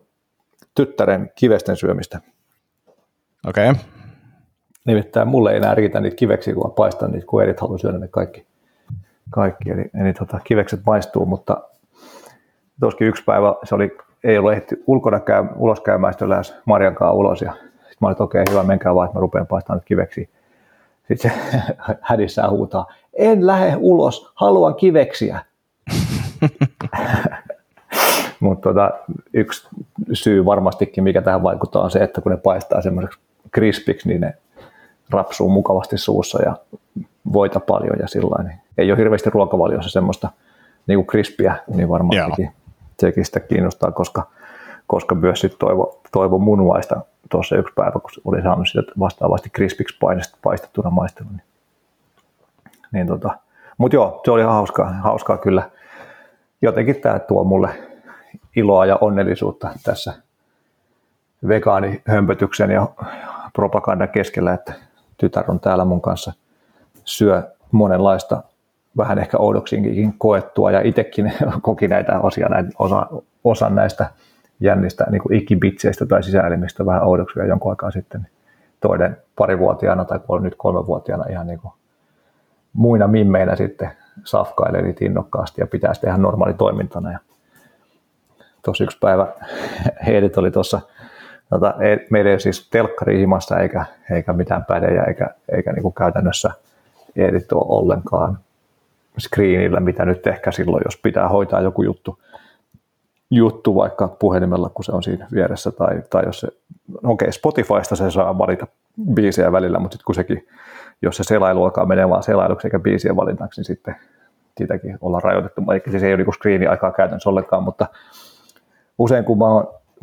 tyttären kivesten syömistä. Okei. Okay. Nimittäin mulle ei enää riitä niitä kiveksiä, kun mä paistan niitä, kun erit haluaa syödä ne kaikki. Kaikki. Eli, eli tota, kivekset maistuu, mutta tuoskin yksi päivä se oli, ei ollut ehti ulkona käy, ulos käymään, sitten lähes Marjan kanssa ulos ja sitten mä olin, että okei, okay, hyvä, menkää vaan, että mä rupean paistamaan nyt kiveksiä. Sitten se hädissään huutaa, en lähde ulos, haluan kiveksiä. Mutta tota, yksi syy varmastikin, mikä tähän vaikuttaa, on se, että kun ne paistaa semmoiseksi krispiksi, niin ne rapsuu mukavasti suussa ja voita paljon ja sillä niin ei ole hirveästi ruokavaliossa semmoista niin kuin krispiä, niin varmaan sekin, sekin sitä kiinnostaa, koska, koska myös sit toivo, toivo munuaista tuossa yksi päivä, kun oli saanut sitä vastaavasti krispiksi paistettuna maistanut. Niin, niin tota, mutta joo, se oli hauskaa, hauskaa kyllä. Jotenkin tämä tuo mulle iloa ja onnellisuutta tässä vegaanihömpötyksen ja propagandan keskellä, että tytär on täällä mun kanssa syö monenlaista vähän ehkä oudoksinkin koettua ja itsekin koki näitä osia, näitä, osa, osa näistä jännistä niin kuin ikibitseistä tai sisäelimistä vähän oudoksia jonkun aikaa sitten. Toinen parivuotiaana tai nyt kolmevuotiaana ihan niin kuin muina mimmeinä sitten safkaileli innokkaasti ja pitää sitä ihan normaali toimintana. Ja tosi yksi päivä Heidit oli tuossa, tota, meillä ei ole siis telkkari himassa eikä, eikä mitään pädejä eikä, eikä niin kuin käytännössä Edit ollenkaan screenillä, mitä nyt ehkä silloin, jos pitää hoitaa joku juttu, juttu vaikka puhelimella, kun se on siinä vieressä, tai, tai jos se, okei, okay, Spotifysta se saa valita biisejä välillä, mutta sitten kun sekin, jos se selailu alkaa menee vaan selailuksi eikä biisien valinnaksi, niin sitten siitäkin ollaan rajoitettu. Eikä siis ei ole niin screeni-aikaa käytännössä ollenkaan, mutta usein kun mä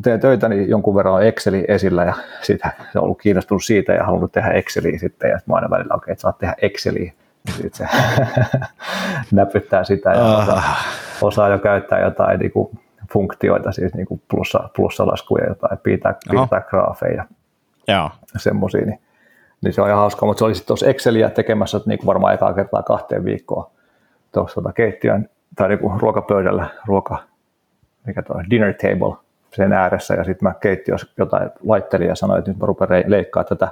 teen töitä, niin jonkun verran on Exceli esillä ja sitä, se on ollut kiinnostunut siitä ja halunnut tehdä Exceliä sitten ja sitten mä aina välillä, okei, okay, että saat tehdä Exceliä. Sitten se näpyttää sitä ja osaa, ah. osaa jo käyttää jotain niin kuin funktioita, siis niin kuin plussa, plussalaskuja, jotain, piirtää, piirtää graafeja. Ja semmoisia, niin, niin, se on ihan hauska, mutta se oli sitten tuossa Exceliä tekemässä niin kuin varmaan ekaa kertaa kahteen viikkoon tuossa tota keittiön tai niin kuin ruokapöydällä, ruoka, mikä tuo dinner table sen ääressä ja sitten mä keittiössä jotain laittelin ja sanoin, että nyt mä rupean leikkaa tätä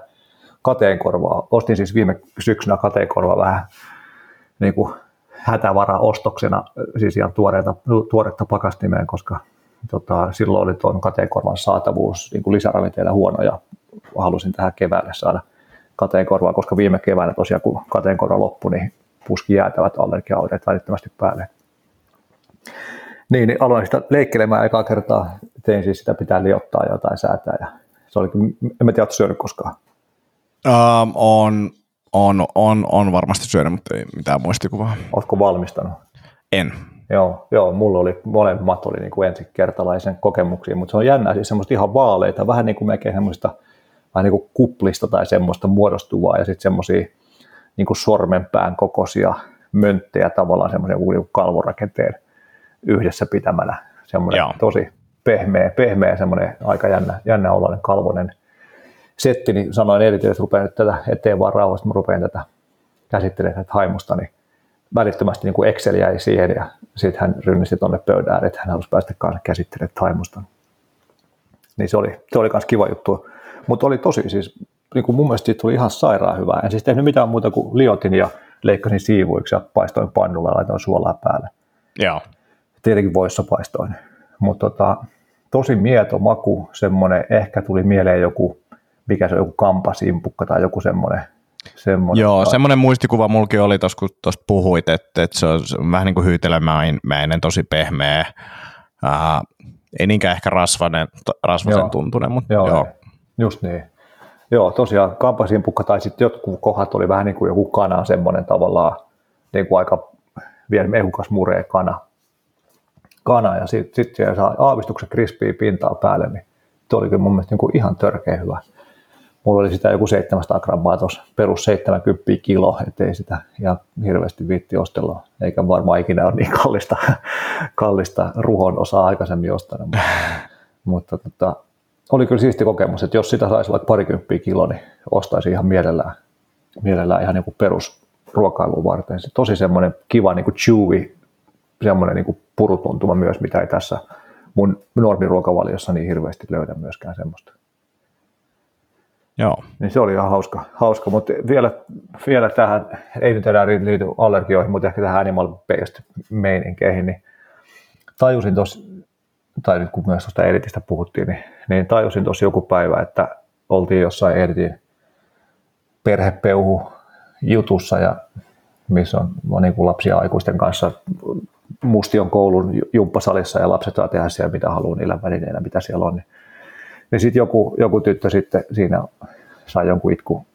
kateenkorvaa. Ostin siis viime syksynä kateenkorvaa vähän niin kuin hätävara ostoksena, siis ihan tuoreita, tuoretta pakastimeen, koska tota, silloin oli tuon kateenkorvan saatavuus niin kuin lisäravinteilla huono ja halusin tähän keväälle saada kateenkorvaa, koska viime keväänä tosiaan kun kateenkorva loppui, niin puski jäätävät allergiaoireet välittömästi päälle. Niin, niin aloin sitä leikkelemään ekaa kertaa. Tein siis sitä pitää liottaa jotain säätää. Ja se oli, en mä tiedä, syönyt koskaan. Um, on, on, on, on, varmasti syönyt, mutta ei mitään muistikuvaa. Oletko valmistanut? En. Joo, joo mulla oli, molemmat oli niin kuin ensikertalaisen kokemuksia, mutta se on jännä, siis semmoista ihan vaaleita, vähän niin kuin melkein semmoista vähän niin kuin kuplista tai semmoista muodostuvaa ja sitten semmoisia niin kuin sormenpään kokoisia mönttejä tavallaan semmoisen niin kalvorakenteen yhdessä pitämänä. Semmoinen Joo. tosi pehmeä, pehmeä semmoinen aika jännä, jännä oloinen kalvonen setti, niin sanoin erityisesti, että rupean nyt tätä eteen vaan rauhasta, mä rupean tätä käsittelemään tätä haimusta, niin välittömästi niin kuin Excel jäi siihen ja sitten hän rynnisti tuonne pöydään, että hän halusi päästä kanssa käsittelemään haimusta. Niin se oli, se oli myös kiva juttu, mutta oli tosi siis, niin kuin mun mielestä siitä tuli ihan sairaan hyvää. En siis tehnyt mitään muuta kuin liotin ja leikkasin siivuiksi ja paistoin pannulla ja laitoin suolaa päälle. Joo tietenkin voissa paistoin. Mutta tota, tosi mieto maku, semmoinen, ehkä tuli mieleen joku, mikä se on, joku kampasimpukka tai joku semmoinen. semmoinen Joo, tai... semmoinen muistikuva mulki oli tuossa, kun tuosta puhuit, että, että se on vähän niin kuin hyytelemäinen, tosi pehmeä, uh, ei niinkään ehkä rasvainen, rasvaisen joo. tuntunen, mutta joo. joo. Just niin. Joo, tosiaan kampasimpukka tai sitten jotkut kohdat oli vähän niin kuin joku kana, semmoinen tavallaan niin kuin aika vielä mehukas muree kana, kana ja sitten sit siellä saa aavistuksen krispiä pintaa päälle, niin tuo oli kyllä mun mielestä niin kuin ihan törkeä hyvä. Mulla oli sitä joku 700 grammaa tuossa, perus 70 kilo, ettei sitä ihan hirveästi viitti ostella, eikä varmaan ikinä ole niin kallista, kallista ruhon osaa aikaisemmin ostanut. Mutta, mutta tota, oli kyllä siisti kokemus, että jos sitä saisi vaikka parikymppiä kilo, niin ostaisin ihan mielellään, mielellään ihan niin kuin perusruokailuun varten. Se tosi semmoinen kiva niin kuin chewy semmoinen niin purutuntuma myös, mitä ei tässä mun normiruokavaliossa niin hirveästi löydä myöskään semmoista. Joo. Niin se oli ihan hauska, hauska. mutta vielä, vielä tähän, ei nyt enää liity allergioihin, mutta ehkä tähän animal-based meininkeihin, niin tajusin tuossa, tai nyt kun myös tuosta editistä puhuttiin, niin, niin tajusin tuossa joku päivä, että oltiin jossain editin perhepeuhu jutussa ja missä on, on niin kuin lapsia aikuisten kanssa Mustion koulun jumppasalissa ja lapset saa tehdä siellä mitä haluaa niillä välineillä, mitä siellä on. Niin, niin sitten joku, joku tyttö sitten siinä sai jonkun itku,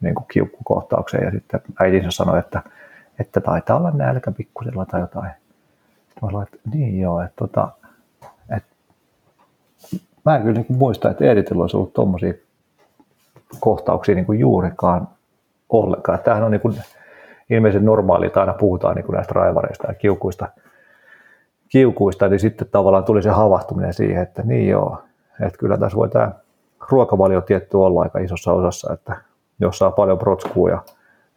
niin kuin kiukkukohtaukseen ja sitten äitinsä sanoi, että, että taitaa olla nälkä pikkusella tai jotain. Sitten mä sanoin, että niin joo, että, tota, että mä en kyllä niin muista, että Editillä olisi ollut tuommoisia kohtauksia niin kuin juurikaan ollenkaan. Tämähän on niin kuin ilmeisen normaali, että aina puhutaan niin kuin näistä raivareista ja kiukuista, kiukuista, niin sitten tavallaan tuli se havahtuminen siihen, että niin joo, että kyllä tässä voi tämä ruokavalio tietty olla aika isossa osassa, että jos saa paljon protskua ja,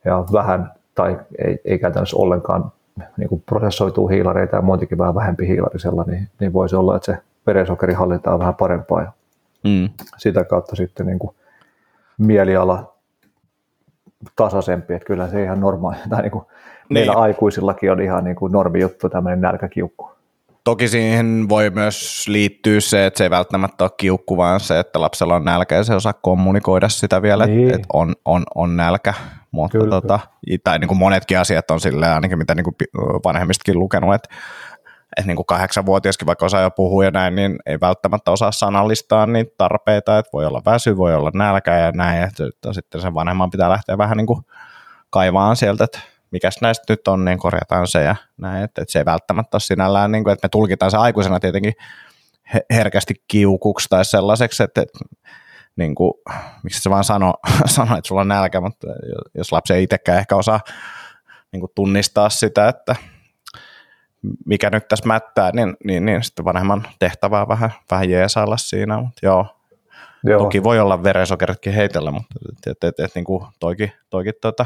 ja vähän tai ei, ei käytännössä ollenkaan niin kuin prosessoituu hiilareita ja montikin vähän vähempi hiilarisella, niin, niin voisi olla, että se verensokerihallinta on vähän parempaa ja mm. sitä kautta sitten niin kuin mieliala tasaisempi, että kyllä se ihan normaali, tai niin kuin niin. meillä aikuisillakin on ihan niin kuin normi juttu tämmöinen nälkäkiukku. Toki siihen voi myös liittyä se, että se ei välttämättä ole kiukku, vaan se, että lapsella on nälkä ja se osaa kommunikoida sitä vielä, niin. että on, on, on nälkä. Mutta kyllä, tota, tai niin kuin monetkin asiat on silleen, ainakin mitä niin kuin vanhemmistakin lukenut, että että niin kuin kahdeksanvuotiaskin, vaikka osaa jo puhua ja näin, niin ei välttämättä osaa sanallistaa niitä tarpeita, että voi olla väsy, voi olla nälkä ja näin, että sitten sen vanhemman pitää lähteä vähän niin kuin kaivaan sieltä, että mikäs näistä nyt on, niin korjataan se ja näin, että, että se ei välttämättä ole sinällään, niin kuin, että me tulkitaan se aikuisena tietenkin herkästi kiukuksi tai sellaiseksi, että, että niin kuin, miksi se vaan sano, sano, että sulla on nälkä, mutta jos lapsi ei itsekään ehkä osaa niin kuin tunnistaa sitä, että mikä nyt tässä mättää, niin, niin, niin sitten vanhemman tehtävää vähän, vähän jeesailla siinä, mutta joo, joo. toki voi olla verensokeritkin heitellä, mutta et, et, et, niin kuin toikin, toikin tota,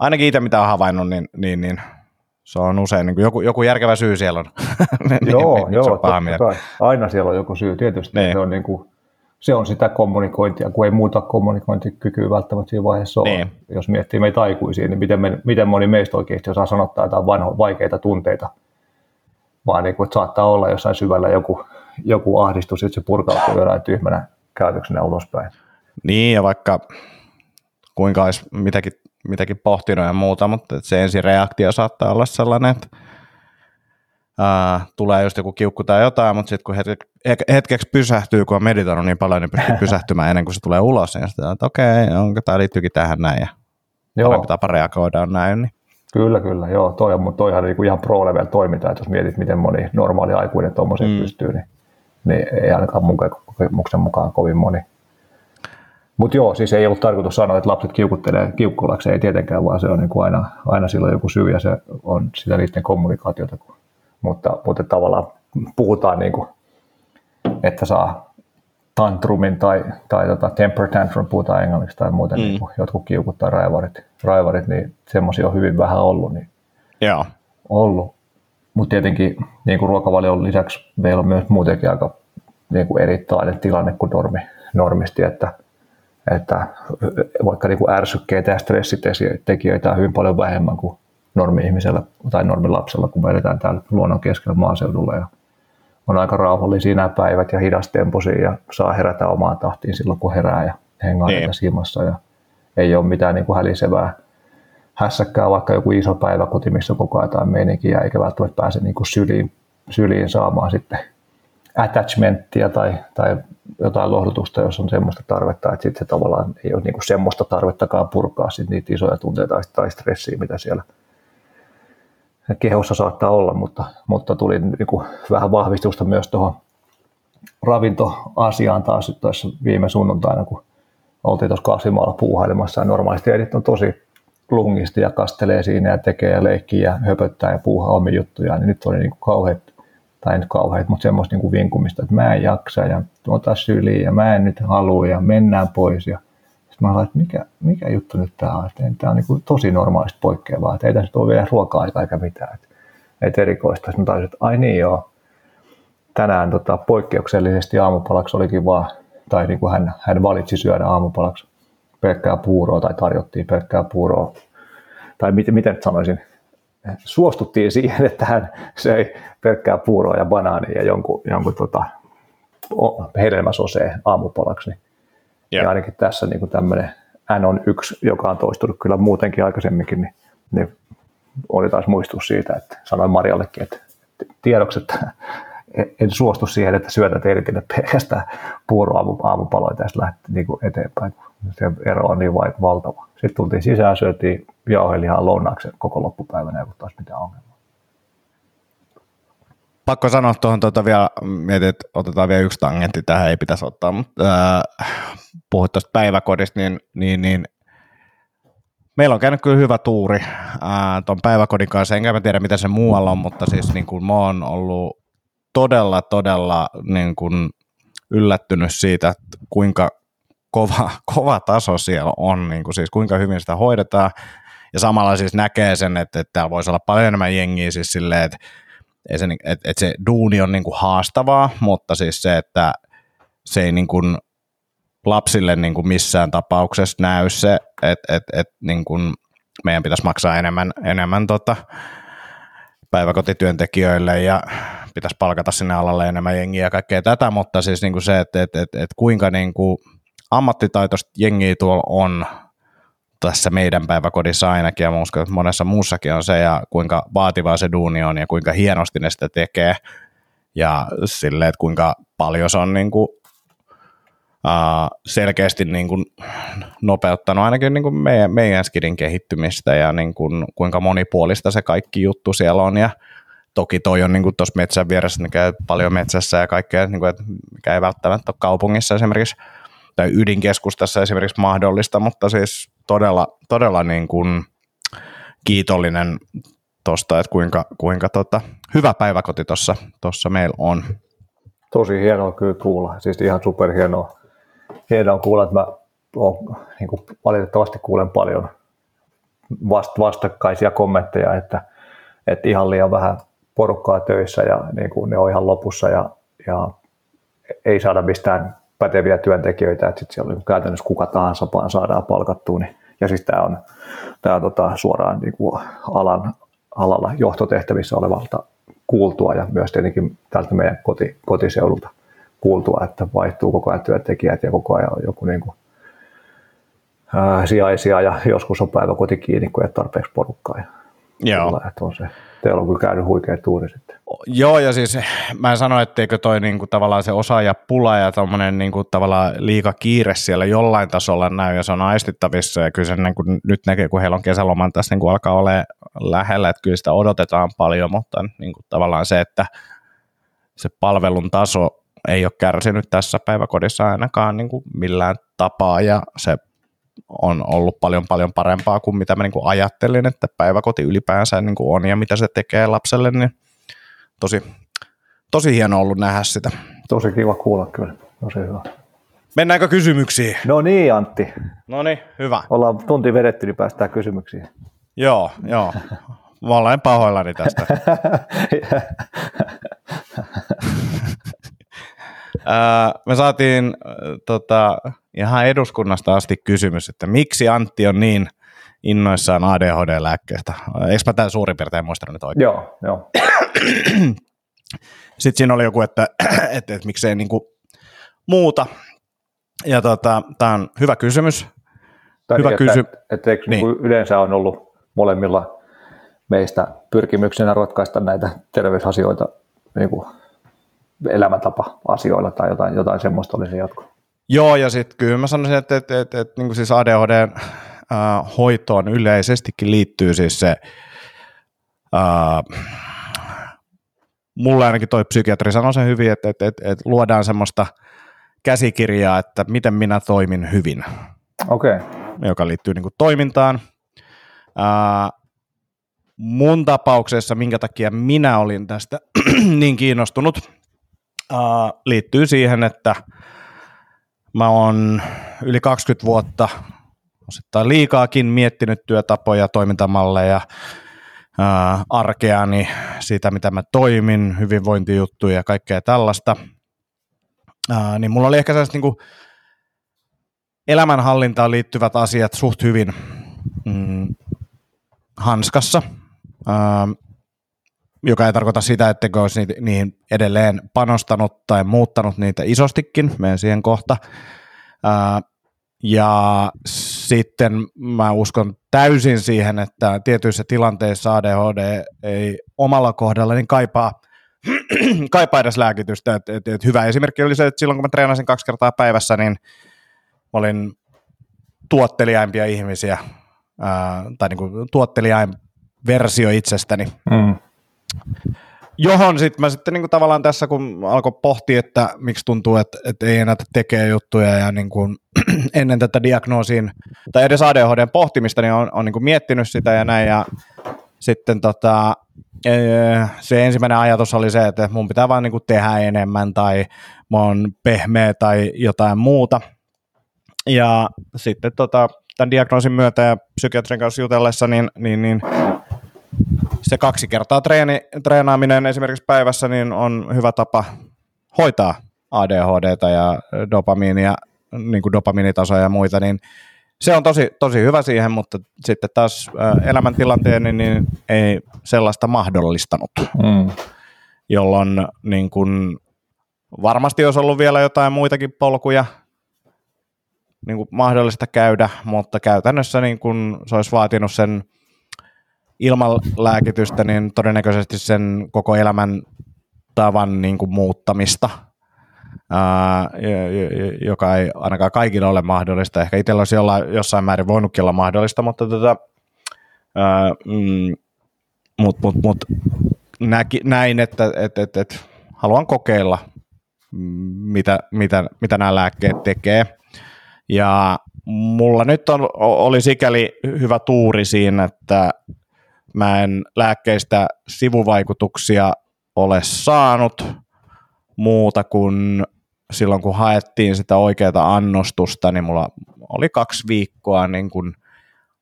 ainakin itse mitä olen havainnut, niin, niin, niin se on usein niin kuin joku, joku järkevä syy siellä on. niin, joo, niin, joo totta aina siellä on joku syy tietysti. Niin. Se, on niin kuin, se on sitä kommunikointia, kun ei muuta kommunikointikykyä välttämättä siinä vaiheessa ole. Niin. Jos miettii meitä aikuisia, niin miten, me, miten moni meistä oikeasti osaa sanottaa jotain vanho, vaikeita tunteita, vaan niin kuin, että saattaa olla jossain syvällä joku, joku ahdistus, että se purkautuu jollain tyhmänä käytöksenä ulospäin. Niin, ja vaikka kuinka olisi mitäkin mitäkin pohtinut ja muuta, mutta se ensireaktio saattaa olla sellainen, että ää, tulee just joku kiukku tai jotain, mutta sitten kun hetke, hetkeksi pysähtyy, kun on meditoinut niin paljon, niin pystyy pysähtymään ennen kuin se tulee ulos, niin sitten että okei, okay, onko tämä liittyykin tähän näin, ja joo. parempi tapa reagoida on näin. Niin. Kyllä, kyllä, joo, toi on, mutta toihan niin ihan pro-level toiminta, että jos mietit, miten moni normaali aikuinen tuommoiseen mm. pystyy, niin, niin ei ainakaan mun kokemuksen mukaan kovin moni. Mutta joo, siis ei ollut tarkoitus sanoa, että lapset kiukuttelee kiukkulaksi, ei tietenkään, vaan se on niin kuin aina, aina silloin joku syy ja se on sitä niiden kommunikaatiota. Mutta, mutta tavallaan puhutaan, niin kuin, että saa tantrumin tai, tai tota temper tantrum, puhutaan englanniksi tai muuten, mm. niin kuin jotkut kiukut tai raivarit, raivarit niin semmoisia on hyvin vähän ollut. Niin Joo. ollut. Mutta tietenkin niin kuin ruokavalion lisäksi meillä on myös muutenkin aika niin kuin erittäin tilanne kuin normi, normisti, että että vaikka niin kuin ärsykkeitä ja stressitekijöitä on hyvin paljon vähemmän kuin normi-ihmisellä tai normilapsella, kun me edetään täällä luonnon keskellä maaseudulla ja on aika rauhallisia nämä päivät ja hidastempoisia ja saa herätä omaan tahtiin silloin, kun herää ja hengaa niin. himassa ja ei ole mitään niin kuin hälisevää hässäkkää, vaikka joku iso päivä koti, missä koko ajan jotain meininkiä, eikä välttämättä pääse niin kuin syliin, syliin saamaan sitten attachmenttia tai, tai jotain lohdutusta, jos on semmoista tarvetta, että sitten se tavallaan ei ole niinku semmoista tarvettakaan purkaa sit niitä isoja tunteita tai stressiä, mitä siellä kehossa saattaa olla, mutta, mutta tuli niinku vähän vahvistusta myös tuohon ravintoasiaan taas tuossa viime sunnuntaina, kun oltiin tuossa kasvimaalla puuhailemassa ja normaalisti edit on tosi lungisti ja kastelee siinä ja tekee ja leikkii ja höpöttää ja puuhaa omia juttuja, niin nyt oli niin kuin tai nyt kauheat, mutta semmoista niin kuin vinkumista, että mä en jaksa ja ota syliin ja mä en nyt halua ja mennään pois. Ja sitten mä olen, että mikä, mikä juttu nyt tämä on, että tämä on niin kuin tosi normaalista poikkeavaa, että ei tässä ole vielä ruoka-aikaa eikä mitään. Että, että erikoista. Sitten mä taisin, että ai niin joo, tänään tota, poikkeuksellisesti aamupalaksi olikin vaan, tai niin kuin hän, hän valitsi syödä aamupalaksi pelkkää puuroa tai tarjottiin pelkkää puuroa. Tai miten, miten sanoisin, suostuttiin siihen, että hän söi pelkkää puuroa ja banaania ja jonkun, jonkun tota, hedelmäsoseen aamupalaksi. Niin yeah. Ja ainakin tässä niin kuin tämmöinen N on yksi, joka on toistunut kyllä muutenkin aikaisemminkin, niin, niin oli taas muistus siitä, että sanoin Marjallekin, että tiedoksi, että en suostu siihen, että syötä teille pelkästään puuroaamupaloja tästä lähti niin kuin eteenpäin. Se ero on niin valtava. Sitten tultiin sisään, syötiin jauhelihaa lounaaksen koko loppupäivänä, ei ollut taas mitään ongelmaa. Pakko sanoa tuohon tuota vielä, mietin, että otetaan vielä yksi tangentti tähän, ei pitäisi ottaa, mutta äh, puhut tuosta päiväkodista, niin, niin, niin meillä on käynyt kyllä hyvä tuuri tuon päiväkodin kanssa, enkä mä tiedä mitä se muualla on, mutta siis niin kuin mä oon ollut todella, todella niin kuin yllättynyt siitä, että kuinka kova, kova taso siellä on, niin kuin siis kuinka hyvin sitä hoidetaan, ja samalla siis näkee sen, että, että täällä voisi olla paljon enemmän jengiä siis silleen, että, että, se, että, että se duuni on niin kuin haastavaa, mutta siis se, että se ei niin kuin lapsille niin kuin missään tapauksessa näy se, että, että, että niin kuin meidän pitäisi maksaa enemmän, enemmän tota päiväkotityöntekijöille ja pitäisi palkata sinne alalle enemmän jengiä ja kaikkea tätä, mutta siis niin kuin se, että, että, että, että kuinka niin ammattitaitoista jengiä tuolla on tässä meidän päiväkodissa ainakin, ja uskon, että monessa muussakin on se, ja kuinka vaativaa se duuni on, ja kuinka hienosti ne sitä tekee, ja sille, että kuinka paljon se on niin kuin uh, selkeästi niin kuin nopeuttanut ainakin niin kuin meidän, meidän skidin kehittymistä ja niin kuin, kuinka monipuolista se kaikki juttu siellä on. Ja toki toi on niin tuossa metsän vieressä, ne käy paljon metsässä ja kaikkea, niin kuin, että mikä ei välttämättä ole kaupungissa esimerkiksi tai ydinkeskustassa esimerkiksi mahdollista, mutta siis todella, todella niin kuin kiitollinen tuosta, että kuinka, kuinka tota, hyvä päiväkoti tuossa meillä on. Tosi hienoa kyllä kuulla, siis ihan superhienoa hienoa kuulla, että mä oon, niin kuin valitettavasti kuulen paljon vast, vastakkaisia kommentteja, että, että ihan liian vähän porukkaa töissä ja niin kuin ne on ihan lopussa ja, ja ei saada mistään päteviä työntekijöitä, että sitten siellä on käytännössä kuka tahansa saadaan palkattua. Niin, ja siis tämä on, tämä on tota, suoraan niin kuin alan, alalla johtotehtävissä olevalta kuultua ja myös tietenkin täältä meidän koti, kotiseudulta kuultua, että vaihtuu koko ajan työntekijät ja koko ajan on joku niin kuin, ää, sijaisia ja joskus on päiväkoti kiinni, kun ei tarpeeksi porukkaa. Joo. että on se, teillä on kyllä käynyt huikea tuuri sitten. Joo, ja siis mä en sano, etteikö toi niinku tavallaan se pula ja tommonen niinku tavallaan liika kiire siellä jollain tasolla näy, ja se on aistittavissa, ja kyllä se niinku nyt näkee, kun heillä on kesäloman tässä niinku alkaa olla lähellä, että kyllä sitä odotetaan paljon, mutta niinku tavallaan se, että se palvelun taso ei ole kärsinyt tässä päiväkodissa ainakaan niin kuin millään tapaa ja se on ollut paljon paljon parempaa kuin mitä mä niin kuin ajattelin, että päiväkoti ylipäänsä niin kuin on ja mitä se tekee lapselle, niin tosi, tosi hieno ollut nähdä sitä. Tosi kiva kuulla kyllä, tosi hyvä. Mennäänkö kysymyksiin? No niin Antti. No niin, hyvä. Ollaan tunti vedetty, niin päästään kysymyksiin. Joo, joo. Mä olen pahoillani tästä. me saatiin tota, ihan eduskunnasta asti kysymys, että miksi Antti on niin innoissaan ADHD-lääkkeestä. Eikö mä tämän suurin piirtein muistanut nyt oikein? Joo, joo. Sitten siinä oli joku, että, että, että, että miksei niin kuin muuta. Ja tota, tämä on hyvä kysymys. Tai hyvä niin, kysy- että, että, että niin. yleensä on ollut molemmilla meistä pyrkimyksenä ratkaista näitä terveysasioita niin kuin elämäntapa-asioilla tai jotain, jotain semmoista olisi jatko. Joo, ja sitten kyllä mä sanoisin, että, että, että, että, niin siis ADHD äh, hoitoon yleisestikin liittyy siis se, äh, mulle ainakin toi psykiatri sanoi sen hyvin, että, että, että, että luodaan semmoista käsikirjaa, että miten minä toimin hyvin. Okei. Okay. Joka liittyy niin kuin toimintaan. Äh, mun tapauksessa, minkä takia minä olin tästä niin kiinnostunut, uh, liittyy siihen, että mä oon yli 20 vuotta osittain liikaakin miettinyt työtapoja, toimintamalleja, uh, arkeani, siitä mitä mä toimin, hyvinvointijuttuja ja kaikkea tällaista. Uh, niin mulla oli ehkä sellaiset niin elämänhallintaan liittyvät asiat suht hyvin mm, hanskassa. Uh, joka ei tarkoita sitä, että olisi niihin edelleen panostanut tai muuttanut niitä isostikin, menen siihen kohta. ja sitten mä uskon täysin siihen, että tietyissä tilanteissa ADHD ei omalla kohdalla niin kaipaa kaipaa edes lääkitystä. Et, et, et hyvä esimerkki oli se, että silloin kun mä treenasin kaksi kertaa päivässä, niin mä olin tuottelijaimpia ihmisiä, ää, tai niin kuin tuottelijain versio itsestäni. Mm. Johon sitten mä sitten niin kuin tavallaan tässä, kun alkoi pohtia, että miksi tuntuu, että, että ei enää tekee juttuja ja niin kuin, ennen tätä diagnoosiin tai edes ADHDn pohtimista, niin on, on niin kuin miettinyt sitä ja näin ja sitten tota, e, se ensimmäinen ajatus oli se, että mun pitää vaan niin kuin tehdä enemmän tai mä oon pehmeä tai jotain muuta. Ja sitten tota, tämän diagnoosin myötä ja psykiatrin kanssa jutellessa, niin, niin, niin se kaksi kertaa treeni, treenaaminen esimerkiksi päivässä niin on hyvä tapa hoitaa ADHDta ja dopamiinia, niin kuin dopamiinitasoja ja muita, niin se on tosi, tosi hyvä siihen, mutta sitten taas elämäntilanteen niin, niin ei sellaista mahdollistanut, mm. jolloin niin kuin, varmasti olisi ollut vielä jotain muitakin polkuja niin kuin mahdollista käydä, mutta käytännössä niin kuin se olisi vaatinut sen ilman lääkitystä, niin todennäköisesti sen koko elämän tavan niin kuin muuttamista, ää, joka ei ainakaan kaikille ole mahdollista. Ehkä itsellä olisi jollain, jossain määrin voinutkin olla mahdollista, mutta tota, ää, mm, mut, mut, mut, näki, näin, että et, et, et, haluan kokeilla, mitä, mitä, mitä nämä lääkkeet tekee. Ja mulla nyt on, oli sikäli hyvä tuuri siinä, että Mä en lääkkeistä sivuvaikutuksia ole saanut muuta kuin silloin, kun haettiin sitä oikeaa annostusta, niin mulla oli kaksi viikkoa niin kuin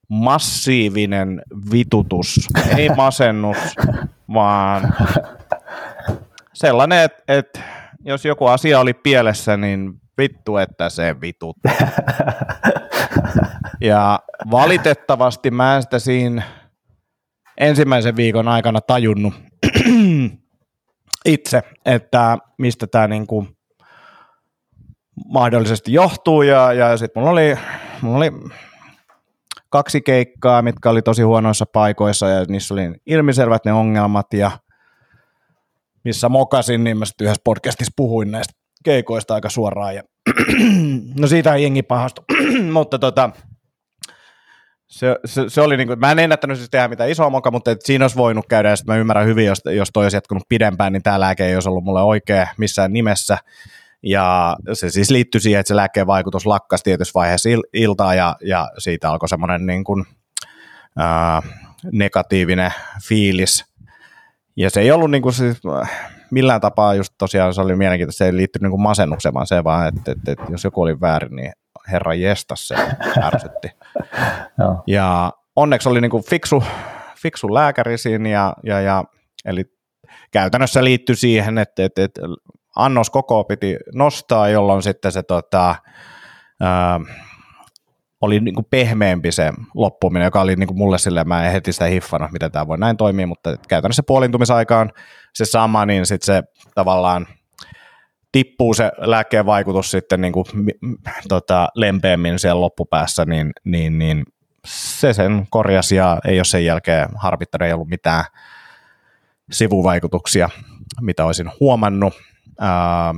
massiivinen vitutus, ei masennus, vaan sellainen, että, että jos joku asia oli pielessä, niin vittu, että se vitut. Ja valitettavasti mä en sitä siinä ensimmäisen viikon aikana tajunnut itse, että mistä tämä niinku mahdollisesti johtuu. Ja, ja sitten mulla oli, mulla oli kaksi keikkaa, mitkä oli tosi huonoissa paikoissa ja niissä oli ilmiselvät ne ongelmat. Ja missä mokasin, niin mä sitten yhdessä podcastissa puhuin näistä keikoista aika suoraan. Ja no siitä ei jengi pahastu, mutta tota, se, se, se oli niin kuin, mä en ennättänyt siis tehdä mitään isoa moka, mutta et siinä olisi voinut käydä, ja mä ymmärrän hyvin, jos, jos toi olisi jatkunut pidempään, niin tämä lääke ei olisi ollut mulle oikea missään nimessä. Ja se siis liittyi siihen, että se lääkkeen vaikutus lakkasi tietyssä vaiheessa il, iltaa, ja, ja siitä alkoi semmoinen niin kuin, ää, negatiivinen fiilis. Ja se ei ollut niin kuin siis, millään tapaa just tosiaan se oli mielenkiintoista, se ei liittynyt niin masennukseen, vaan se vaan, että, että, että jos joku oli väärin, niin herra jestas se ärsytti. ja onneksi oli niin kuin fiksu, fiksu lääkäri siinä, ja, ja, ja, eli käytännössä liittyi siihen, että, että, että annos koko piti nostaa, jolloin sitten se tota, ää, oli niin kuin pehmeämpi se loppuminen, joka oli niin kuin mulle silleen, mä en heti sitä hiffannut, miten tämä voi näin toimia, mutta käytännössä puolintumisaikaan se sama, niin sitten se tavallaan – tippuu se lääkkeen vaikutus sitten niin kuin, tota, lempeämmin siellä loppupäässä, niin, niin, niin se sen korjasi ja ei ole sen jälkeen harvittanut, ei ollut mitään sivuvaikutuksia, mitä olisin huomannut. Ää,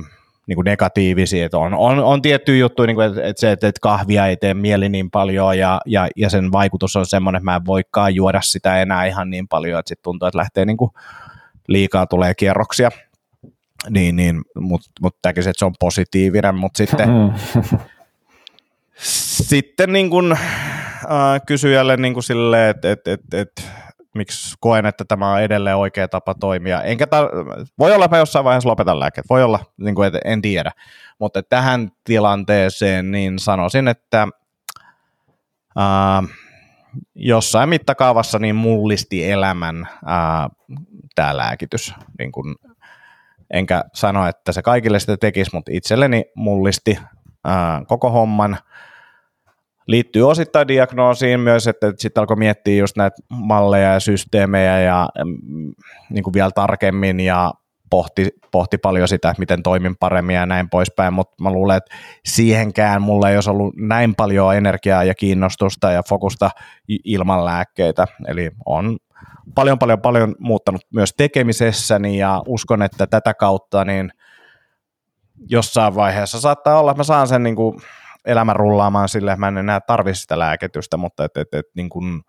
niin kuin negatiivisia, että on, on, on tiettyjä juttuja, niin kuin, että, että se, että, että kahvia ei tee mieli niin paljon ja, ja, ja sen vaikutus on semmoinen, että mä en voikaan juoda sitä enää ihan niin paljon, että sitten tuntuu, että lähtee niin kuin liikaa tulee kierroksia niin, niin mutta mut näkisin, että se on positiivinen, mutta sitten, mm. sitten niin kuin, äh, kysyjälle niin silleen, että et, et, et, miksi koen, että tämä on edelleen oikea tapa toimia. Enkä tar- voi olla, että jossain vaiheessa lopetan lääkkeet, voi olla, niin kuin, että en tiedä, mutta tähän tilanteeseen niin sanoisin, että äh, jossain mittakaavassa niin mullisti elämän äh, tämä lääkitys niin kuin enkä sano, että se kaikille sitä tekisi, mutta itselleni mullisti ää, koko homman. Liittyy osittain diagnoosiin myös, että sitten alkoi miettiä just näitä malleja ja systeemejä ja mm, niin kuin vielä tarkemmin ja pohti, pohti paljon sitä, miten toimin paremmin ja näin poispäin, mutta mä luulen, että siihenkään mulla ei olisi ollut näin paljon energiaa ja kiinnostusta ja fokusta ilman lääkkeitä, eli on paljon, paljon, paljon muuttanut myös tekemisessäni ja uskon, että tätä kautta niin jossain vaiheessa saattaa olla, että mä saan sen niin kuin elämän rullaamaan sille, että mä en enää tarvitse sitä lääkitystä, mutta et, et, et, niin kuin,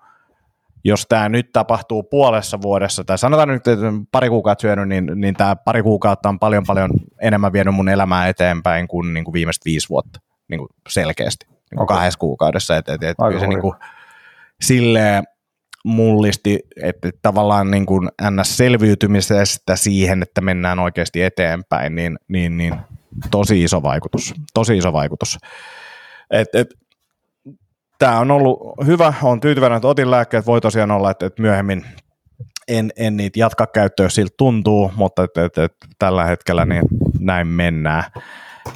jos tämä nyt tapahtuu puolessa vuodessa, tai sanotaan nyt, että pari kuukautta syönyt, niin, niin tämä pari kuukautta on paljon paljon enemmän vienyt mun elämää eteenpäin kuin, niin kuin viimeiset viisi vuotta, niin kuin selkeästi, niin kuin okay. kahdessa kuukaudessa. Et, et, et, kyllä se niin kuin, silleen mullisti, että tavallaan niin kuin NS-selviytymisestä siihen, että mennään oikeasti eteenpäin, niin, niin, niin tosi iso vaikutus. Tosi iso vaikutus. Et, et, tämä on ollut hyvä, on tyytyväinen, että otin lääkkeet, voi tosiaan olla, että, että myöhemmin en, en niitä jatka käyttöä, jos siltä tuntuu, mutta et, et, et, tällä hetkellä niin näin mennään.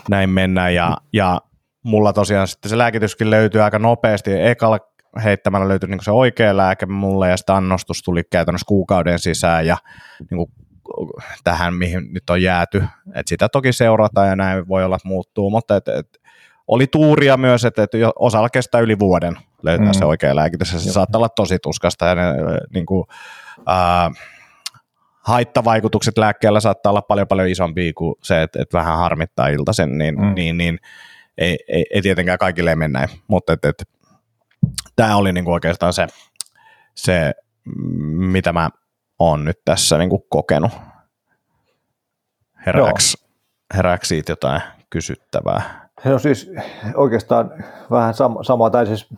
Näin mennään ja, ja mulla tosiaan sitten se lääkityskin löytyy aika nopeasti. Ekalla heittämällä löytyi niin se oikea lääke mulle ja sitten annostus tuli käytännössä kuukauden sisään ja niin kuin tähän, mihin nyt on jääty. Et sitä toki seurataan ja näin voi olla, että muuttuu, mutta et, et, oli tuuria myös, että, että osalla kestää yli vuoden löytää mm. se oikea lääkitys. Se Joo. saattaa olla tosi tuskasta ja ne, niin kuin, äh, haittavaikutukset lääkkeellä saattaa olla paljon paljon isompia kuin se, että, että vähän harmittaa iltaisen, niin, mm. niin, niin ei, ei, ei, tietenkään kaikille mene näin, mutta että, että, tämä oli niin kuin oikeastaan se, se, mitä mä oon nyt tässä niin kuin kokenut. Herääks, herääks siitä jotain kysyttävää? No siis oikeastaan vähän sama, sama tai siis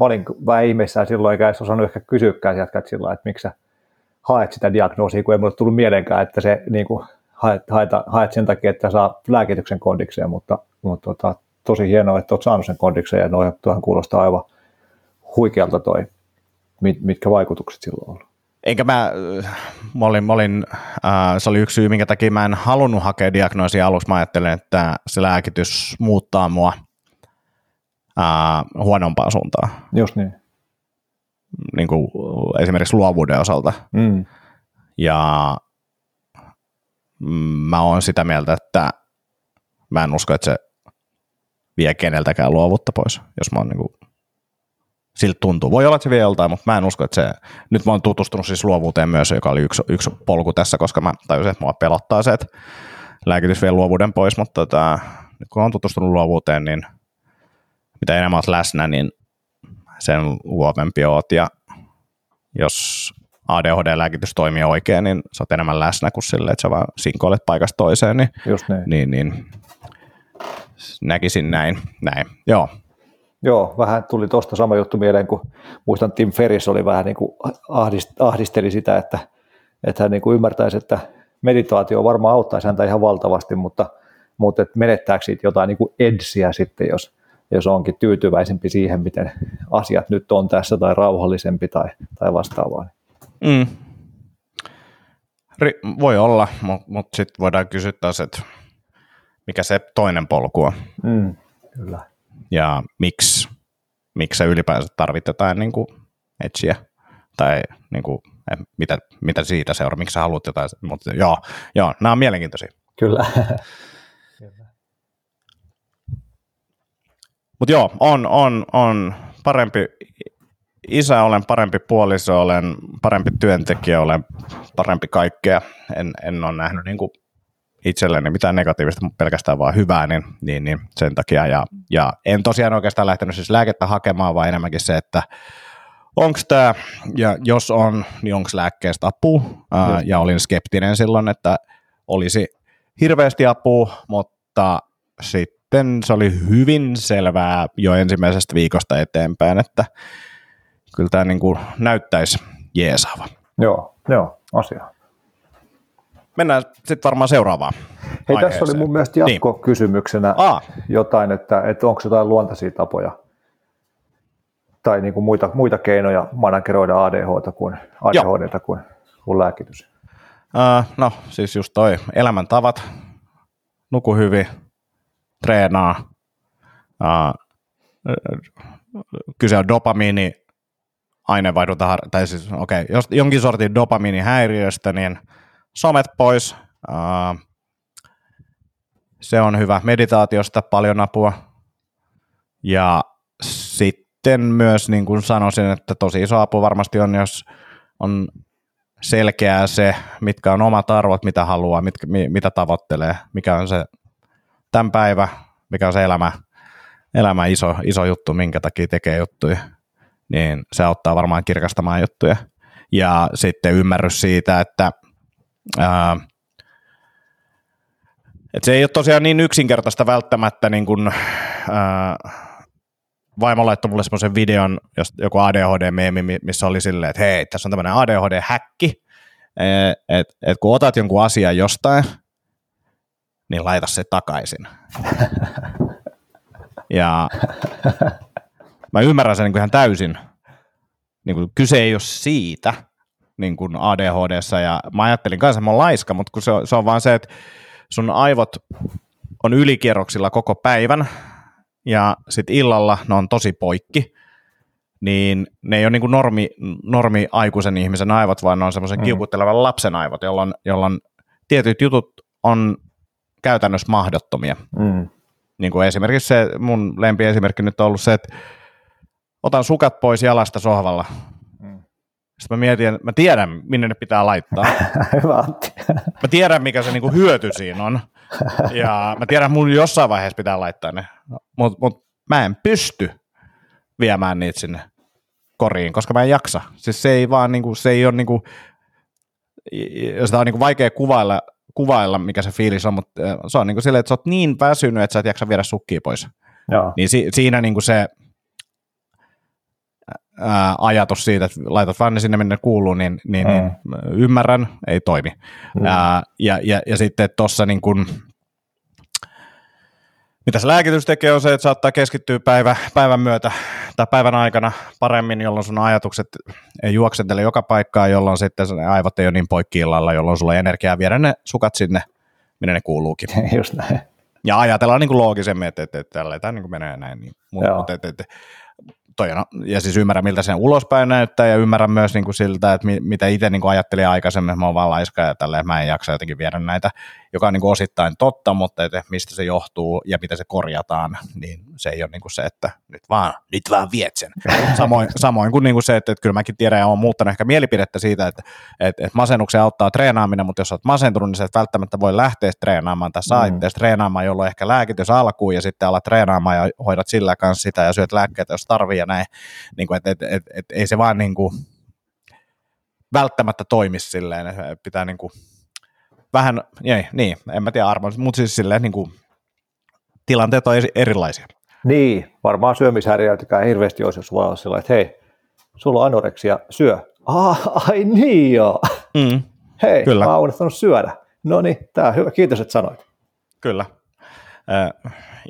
mä olin vähän ihmeissään silloin, eikä edes osannut ehkä kysyäkään jatkat sillä että miksi sä haet sitä diagnoosia, kun ei mulle tullut mielenkään, että se niin kuin, haet, haet, haet, sen takia, että saa lääkityksen kondikseen, mutta, mutta tota, tosi hienoa, että olet saanut sen kondikseen ja noin, tuohon kuulostaa aivan huikealta toi, mit, mitkä vaikutukset silloin on ollut. Enkä mä, mä olin, mä olin äh, se oli yksi syy, minkä takia mä en halunnut hakea diagnoosia aluksi. Mä ajattelin, että se lääkitys muuttaa mua äh, huonompaan suuntaan. Just niin. niin kuin esimerkiksi luovuuden osalta. Mm. Ja mä oon sitä mieltä, että mä en usko, että se vie keneltäkään luovuutta pois, jos mä oon niin kuin siltä tuntuu. Voi olla, että se vie joltain, mutta mä en usko, että se... Nyt mä oon tutustunut siis luovuuteen myös, joka oli yksi, yksi polku tässä, koska mä tajusin, että mua pelottaa se, että lääkitys vie luovuuden pois, mutta tota, nyt kun on tutustunut luovuuteen, niin mitä enemmän olet läsnä, niin sen luovempi oot ja jos ADHD-lääkitys toimii oikein, niin sä oot enemmän läsnä kuin sille, että sä vaan sinkoilet paikasta toiseen, niin, Just niin. niin, niin näkisin näin. näin. Joo, Joo, vähän tuli tuosta sama juttu mieleen, kun muistan Tim Ferris oli vähän niin kuin ahdist, ahdisteli sitä, että, että hän niin kuin ymmärtäisi, että meditaatio varmaan auttaisi häntä ihan valtavasti, mutta, mutta että menettääkö siitä jotain niin kuin edsiä sitten, jos, jos onkin tyytyväisempi siihen, miten asiat nyt on tässä tai rauhallisempi tai, tai vastaavaa. Mm. Ri- voi olla, mutta mut sitten voidaan kysyä taas, että mikä se toinen polku on. Mm, kyllä ja miksi, miksi se ylipäänsä tarvitetaan niin kuin etsiä tai niin kuin, mitä, mitä siitä seuraa, miksi sä haluat jotain, mutta joo, joo, nämä on mielenkiintoisia. Kyllä. Mutta joo, on, on, on parempi isä olen, parempi puoliso olen, parempi työntekijä olen, parempi kaikkea. En, en ole nähnyt niin kuin itselleni mitään negatiivista, mutta pelkästään vaan hyvää, niin, niin, niin sen takia. Ja, ja en tosiaan oikeastaan lähtenyt siis lääkettä hakemaan, vaan enemmänkin se, että onko tämä, ja jos on, niin onko lääkkeestä apua, ää, ja olin skeptinen silloin, että olisi hirveästi apua, mutta sitten se oli hyvin selvää jo ensimmäisestä viikosta eteenpäin, että kyllä tämä niin näyttäisi jeesaava. Joo, joo, asia mennään sitten varmaan seuraavaan Hei, aiheeseen. tässä oli mun mielestä niin. jatkokysymyksenä niin. jotain, että, että onko jotain luontaisia tapoja tai niin kuin muita, muita keinoja manageroida ADHD kuin, ADHDta kuin, kuin lääkitys? Uh, no siis just toi elämäntavat, nuku hyvin, treenaa, uh, kyse on dopamiini aineenvaihdunta, tai siis okei, okay, jos jonkin sortin dopamiinihäiriöstä, niin – somet pois. Se on hyvä. Meditaatiosta paljon apua. Ja sitten myös niin kuin sanoisin, että tosi iso apu varmasti on, jos on selkeää se, mitkä on omat arvot, mitä haluaa, mitkä, mitä tavoittelee, mikä on se tämän päivä, mikä on se elämä, elämä iso, iso juttu, minkä takia tekee juttuja, niin se auttaa varmaan kirkastamaan juttuja. Ja sitten ymmärrys siitä, että ää, et se ei ole tosiaan niin yksinkertaista välttämättä, niin kuin, ää, vaimo laittoi mulle semmoisen videon, jos joku ADHD-meemi, missä oli silleen, että hei, tässä on tämmöinen ADHD-häkki, että et kun otat jonkun asian jostain, niin laita se takaisin. ja mä ymmärrän sen niin kuin ihan täysin. Niin kuin, kyse ei ole siitä niin kuin ADHDssa, ja mä ajattelin kanssa, että mä oon laiska, mutta kun se on, se on vaan se, että sun aivot on ylikierroksilla koko päivän, ja sitten illalla ne on tosi poikki, niin ne ei ole niin kuin normi, normi aikuisen ihmisen aivot, vaan ne on semmoisen mm. kiukuttelevan lapsen aivot, jolloin, jolloin tietyt jutut on käytännössä mahdottomia. Mm. Niin kuin esimerkiksi se, mun lempiesimerkki nyt on ollut se, että otan sukat pois jalasta sohvalla. Sitten mä mietin, mä tiedän, minne ne pitää laittaa. Hyvä Mä tiedän, mikä se niinku hyöty siinä on. Ja mä tiedän, että mun jossain vaiheessa pitää laittaa ne. Mutta mut mä en pysty viemään niitä sinne koriin, koska mä en jaksa. Siis se ei vaan, niinku, se ei ole niinku, sitä on niinku vaikea kuvailla kuvailla, mikä se fiilis on, mutta se on niin kuin silleen, että sä oot niin väsynyt, että sä et jaksa viedä sukkia pois. Joo. Niin si- siinä niin kuin se ää, ajatus siitä, että laitat vaan ne sinne, minne ne kuuluu, niin, niin, mm. niin ymmärrän, ei toimi. Mm. Ää, ja, ja, ja sitten tuossa niin kuin, mitä se lääkitys tekee on se, että saattaa keskittyä päivä, päivän myötä tai päivän aikana paremmin, jolloin sun ajatukset ei juoksentele joka paikkaan, jolloin sitten aivot ei ole niin poikki illalla, jolloin sulla on energiaa viedä ne sukat sinne, minne ne kuuluukin. Just näin. Ja ajatellaan niin kuin loogisemmin, että, että, että tällä tämä niin kuin menee näin. Niin, mutta, että, että, toi on, ja siis ymmärrän, miltä sen ulospäin näyttää, ja ymmärrän myös niin kuin siltä, että mitä itse niin kuin ajattelin aikaisemmin, että mä oon vaan laiska ja tälleen, mä en jaksa jotenkin viedä näitä, joka on niin kuin osittain totta, mutta että mistä se johtuu ja miten se korjataan, niin se ei ole niin kuin se, että nyt vaan, nyt vaan viet sen. Samoin, samoin kuin, niin kuin se, että, että kyllä mäkin tiedän ja olen muuttanut ehkä mielipidettä siitä, että, että, että masennuksen auttaa treenaaminen, mutta jos olet masentunut, niin se et välttämättä voi lähteä treenaamaan tai saa mm. treenaamaan, jolloin ehkä lääkitys alkuun ja sitten alat treenaamaan ja hoidat sillä kanssa sitä ja syöt lääkkeitä, jos tarvii ja näin. Niin kuin, että, että, että, että ei se vaan niin kuin, välttämättä toimi silleen, että pitää niin kuin, vähän, ei, niin, en mä tiedä arvoin, mutta siis silleen niin kuin, tilanteet on erilaisia. Niin, varmaan syömishäiriöitäkään hirveästi olisi, jos voi olla sillä että hei, sulla on anoreksia, syö. Ah, ai niin joo. Mm, hei, kyllä. mä oon unohtanut syödä. No niin, tää hyvä, kiitos, että sanoit. Kyllä.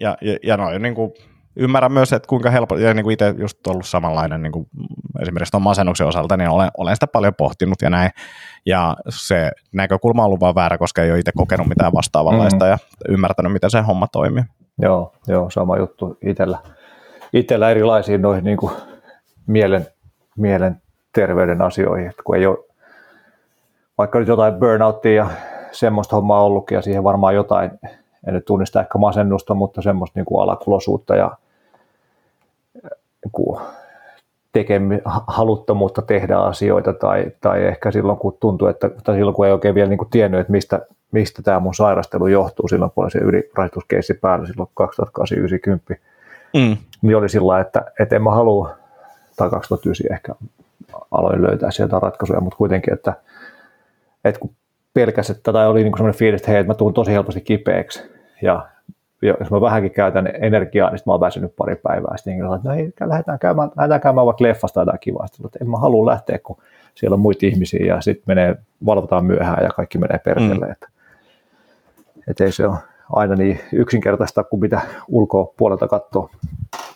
Ja, ja, ja noin niin kuin, ymmärrän myös, että kuinka helppo, ja niin kuin itse just ollut samanlainen niin kuin esimerkiksi tuon masennuksen osalta, niin olen, olen sitä paljon pohtinut ja näin. Ja se näkökulma on ollut vaan väärä, koska ei ole itse kokenut mitään vastaavanlaista mm. ja ymmärtänyt, miten se homma toimii. Joo, joo sama juttu itsellä. Itsellä erilaisiin noihin niin kuin mielen, mielen terveyden asioihin, että kun ei ole vaikka nyt jotain burnouttia ja semmoista hommaa ollutkin ja siihen varmaan jotain, en nyt tunnista ehkä masennusta, mutta semmoista niin kuin alakulosuutta ja niin tekemi, haluttomuutta tehdä asioita tai, tai ehkä silloin kun tuntuu, että, tai silloin kun ei oikein vielä niin kuin tiennyt, että mistä, mistä tämä mun sairastelu johtuu silloin, kun oli se ylirasituskeissi päällä silloin 2008 mm. niin oli sillä että, että en mä halua, tai 2009 ehkä aloin löytää sieltä ratkaisuja, mutta kuitenkin, että, että kun pelkäsi, että tai oli niin sellainen fiilis, että hei, että mä tuun tosi helposti kipeäksi ja jos mä vähänkin käytän energiaa, niin mä oon väsynyt pari päivää. Sitten että no ei, lähdetään käymään, lähdetään käymään vaikka leffasta tai kivaa. Sitten että en mä halua lähteä, kun siellä on muita ihmisiä ja sitten menee, valvotaan myöhään ja kaikki menee perkele. Mm. Että, että ei se ole aina niin yksinkertaista kuin mitä ulkoa puolelta katsoo.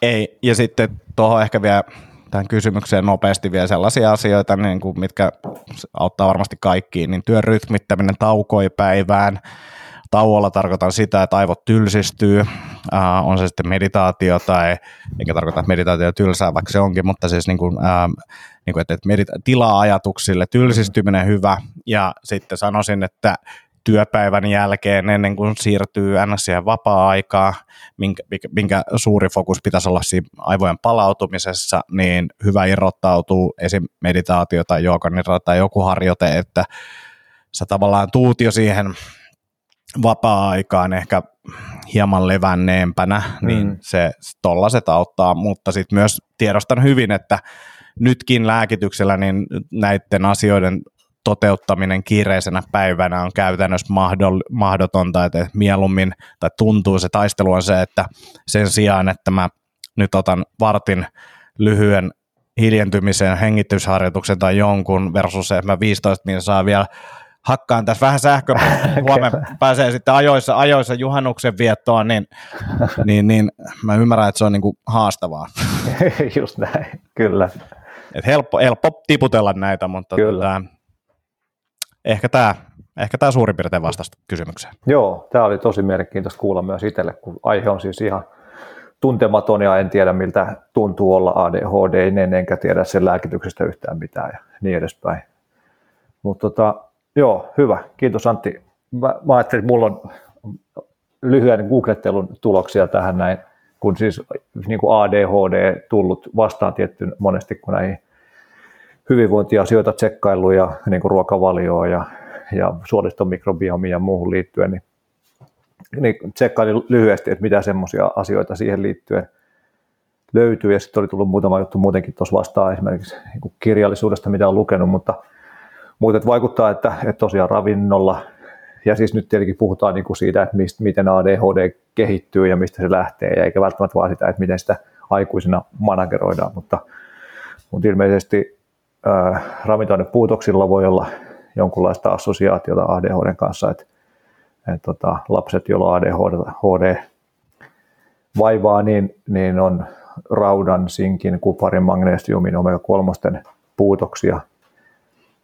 Ei, ja sitten tuohon ehkä vielä tähän kysymykseen nopeasti vielä sellaisia asioita, niin kuin mitkä auttaa varmasti kaikkiin, niin työn rytmittäminen taukoi päivään, Tauolla tarkoitan sitä, että aivot tylsistyy, äh, on se sitten meditaatio tai, eikä tarkoita, että meditaatio tylsää, vaikka se onkin, mutta siis niin kuin, äh, niin kuin, että, että medita- tilaa ajatuksille, tylsistyminen hyvä, ja sitten sanoisin, että työpäivän jälkeen ennen kuin siirtyy ns. vapaa-aikaa, minkä, minkä suuri fokus pitäisi olla siinä aivojen palautumisessa, niin hyvä irrottautuu esim. meditaatio tai jooganira tai joku harjoite, että sä tavallaan tuut jo siihen vapaa-aikaan ehkä hieman levänneempänä, niin mm. se tollaset auttaa, mutta sitten myös tiedostan hyvin, että nytkin lääkityksellä niin näiden asioiden toteuttaminen kiireisenä päivänä on käytännössä mahdotonta, että mieluummin, tai tuntuu se taistelu on se, että sen sijaan, että mä nyt otan vartin lyhyen hiljentymisen, hengitysharjoituksen tai jonkun versus se, että mä 15 niin saa vielä hakkaan tässä vähän sähkö, huomenna pääsee sitten ajoissa, ajoissa juhannuksen viettoon, niin, niin, niin mä ymmärrän, että se on niin kuin haastavaa. Just näin, kyllä. Et helppo, helppo tiputella näitä, mutta kyllä. Tota, ehkä tämä ehkä tämä suurin piirtein vastasi kysymykseen. Joo, tämä oli tosi mielenkiintoista kuulla myös itselle, kun aihe on siis ihan tuntematon ja en tiedä miltä tuntuu olla ADHD, en enkä tiedä sen lääkityksestä yhtään mitään ja niin edespäin. Mutta tota, joo, hyvä. Kiitos Antti. Mä, mä ajattelin, että mulla on lyhyen googlettelun tuloksia tähän näin, kun siis niin kuin ADHD tullut vastaan tietty monesti, kun näihin hyvinvointiasioita tsekkailu ja niin kuin ruokavalioa ja, ja suoliston mikrobiomia ja muuhun liittyen, niin, niin tsekkailin lyhyesti, että mitä semmoisia asioita siihen liittyen löytyy. Ja sitten oli tullut muutama juttu muutenkin tuossa vastaan esimerkiksi niin kirjallisuudesta, mitä on lukenut, mutta, mutta vaikuttaa, että, että tosiaan ravinnolla, ja siis nyt tietenkin puhutaan niin kuin siitä, että mistä, miten ADHD kehittyy ja mistä se lähtee, ja eikä välttämättä vaan sitä, että miten sitä aikuisena manageroidaan, mutta, mutta ilmeisesti äh, ravintoainepuutoksilla voi olla jonkunlaista assosiaatiota ADHD kanssa, että et, tota, lapset, joilla ADHD vaivaa, niin, niin on raudan, sinkin, kuparin, magnesiumin, omega-3 puutoksia.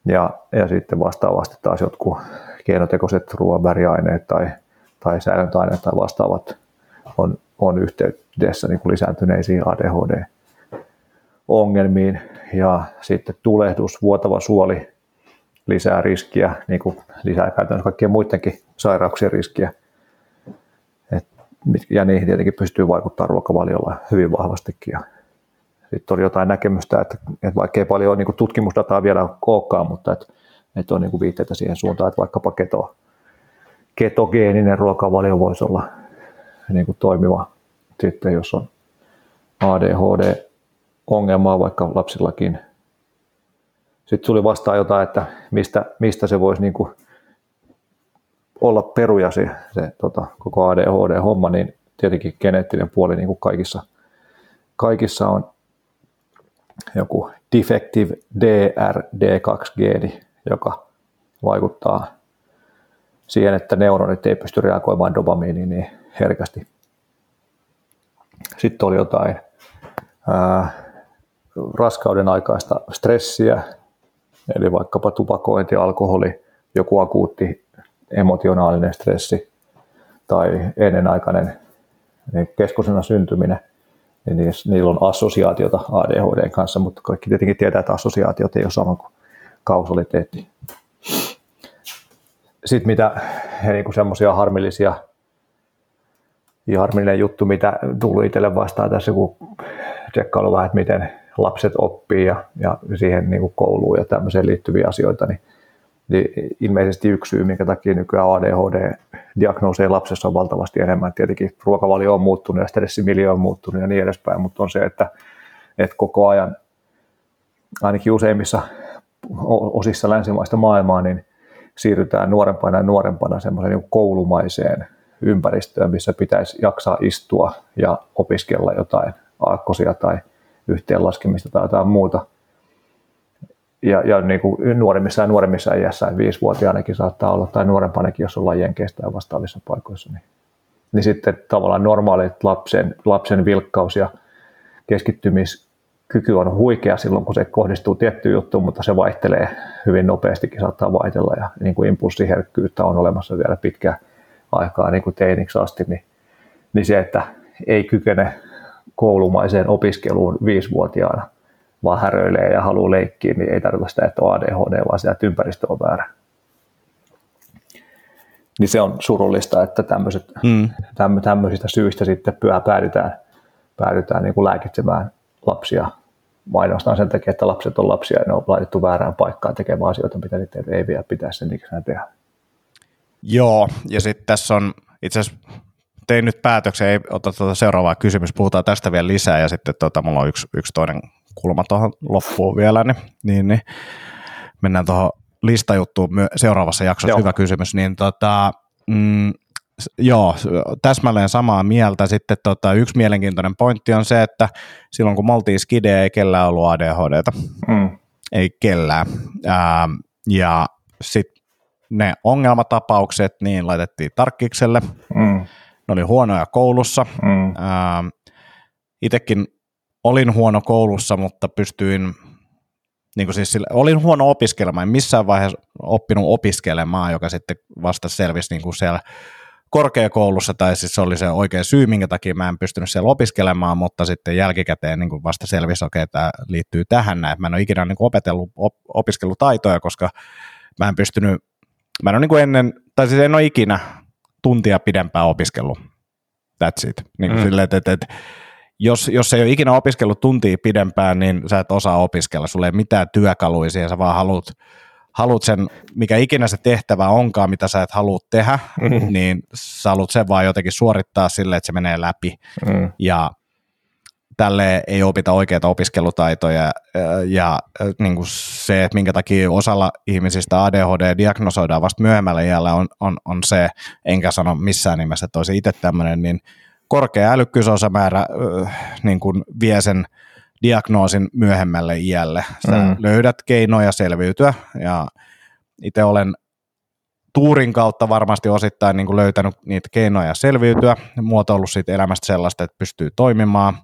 Ja, ja sitten vastaavasti taas jotkut keinotekoiset ruoan väriaineet tai, tai säilöntäaineet tai vastaavat on, on yhteydessä niin kuin lisääntyneisiin ADHD-ongelmiin ja sitten tulehdus, vuotava suoli lisää riskiä, niin kuin lisää käytännössä kaikkien muidenkin sairauksien riskiä. Et, ja niihin tietenkin pystyy vaikuttamaan ruokavaliolla hyvin vahvastikin. Ja sitten oli jotain näkemystä, että, että vaikka ei paljon niin kuin tutkimusdataa vielä olekaan, mutta että, että on niin kuin viitteitä siihen suuntaan, että vaikkapa keto, ketogeeninen ruokavalio voisi olla niin kuin toimiva sitten, jos on ADHD ongelmaa vaikka lapsillakin. Sitten tuli vastaan jotain, että mistä, mistä se voisi niin kuin olla peruja se, se tota, koko ADHD-homma, niin tietenkin geneettinen puoli niin kuin kaikissa, kaikissa on joku defective DRD2-geeni, joka vaikuttaa siihen, että neuronit ei pysty reagoimaan dopamiiniin niin herkästi. Sitten oli jotain ää, raskauden aikaista stressiä, eli vaikkapa tupakointi, alkoholi, joku akuutti emotionaalinen stressi tai ennenaikainen niin keskosena syntyminen, niin niillä on assosiaatiota ADHD kanssa, mutta kaikki tietenkin tietää, että assosiaatiot ei ole sama kuin kausaliteetti. Sitten mitä niin semmoisia harmillisia ja harmillinen juttu, mitä tuli itselle vastaan tässä, kun tsekkailu vähän, että miten lapset oppii ja, ja siihen niin kuin kouluun ja tämmöiseen liittyviä asioita, niin, niin ilmeisesti yksi syy, minkä takia nykyään ADHD-diagnooseja lapsessa on valtavasti enemmän. Tietenkin ruokavalio on muuttunut ja stressimilio on muuttunut ja niin edespäin, mutta on se, että, että koko ajan, ainakin useimmissa osissa länsimaista maailmaa, niin siirrytään nuorempana ja nuorempana semmoiseen niin koulumaiseen ympäristöön, missä pitäisi jaksaa istua ja opiskella jotain aakkosia tai yhteenlaskemista tai jotain muuta. Ja, ja niin kuin nuoremmissa ja nuoremmissa iässä, viisivuotiaanakin saattaa olla, tai nuorempanakin, jos ollaan jenkeistä ja vastaavissa paikoissa, niin, niin sitten tavallaan normaalit lapsen, lapsen vilkkaus ja keskittymiskyky on huikea silloin, kun se kohdistuu tiettyyn juttuun, mutta se vaihtelee hyvin nopeastikin, saattaa vaihdella ja niin kuin impulssiherkkyyttä on olemassa vielä pitkään aikaa niin kuin teiniksi asti, niin, niin se, että ei kykene koulumaiseen opiskeluun viisivuotiaana, vaan häröilee ja haluaa leikkiä, niin ei tarkoita sitä, että on ADHD, vaan sitä, että ympäristö on väärä. Niin se on surullista, että tämmöiset, mm. tämmöisistä syistä sitten pyhä päädytään, päädytään niin kuin lääkitsemään lapsia mainostaan sen takia, että lapset on lapsia ja ne on laitettu väärään paikkaan tekemään asioita, mitä niitä ei vielä pitäisi sen ikinä tehdä. Joo, ja sitten tässä on itse asiassa tein nyt päätöksen, ei ota tuota seuraavaa kysymys, puhutaan tästä vielä lisää ja sitten tuota, mulla on yksi, yksi toinen kulma tuohon loppuun vielä, niin, niin, niin mennään tuohon listajuttuun seuraavassa jaksossa, Joo. hyvä kysymys, niin tota, mm, Joo, täsmälleen samaa mieltä. Sitten tota, yksi mielenkiintoinen pointti on se, että silloin kun me oltiin skide, ei kellään ollut ADHDta. Mm. Ei kellään. Ää, ja sitten ne ongelmatapaukset niin laitettiin tarkkikselle. Mm. Ne oli huonoja koulussa. Mm. Itekin olin huono koulussa, mutta pystyin, niin kuin siis sille, olin huono opiskelemaan. En missään vaiheessa oppinut opiskelemaan, joka sitten vasta selvisi niin kuin siellä korkeakoulussa, tai siis se oli se oikea syy, minkä takia mä en pystynyt siellä opiskelemaan, mutta sitten jälkikäteen niin kuin vasta selvisi, okei, okay, tämä liittyy tähän näin. Mä en ole ikinä niin kuin opetellut, op, opiskellut taitoja, koska mä en pystynyt, mä en ole niin kuin ennen, tai siis en ole ikinä tuntia pidempään opiskellut. That's it. Niin kuin mm. silleen, että, että, että jos, jos ei ole ikinä opiskellut tuntia pidempään, niin sä et osaa opiskella, sulla ei mitään työkaluja siihen, sä vaan haluat haluat sen, mikä ikinä se tehtävä onkaan, mitä sä et halua tehdä, mm. niin sä haluat sen vaan jotenkin suorittaa sille, että se menee läpi. Mm. Ja tälle ei opita oikeita opiskelutaitoja ja niin kuin se, että minkä takia osalla ihmisistä ADHD diagnosoidaan vasta myöhemmällä iällä on, on, on se, enkä sano missään nimessä, että olisi itse tämmöinen, niin korkea älykkyysosamäärä niin kuin vie sen diagnoosin myöhemmälle iälle. Sä mm. löydät keinoja selviytyä ja itse olen tuurin kautta varmasti osittain niin kuin löytänyt niitä keinoja selviytyä, muotoillut siitä elämästä sellaista, että pystyy toimimaan,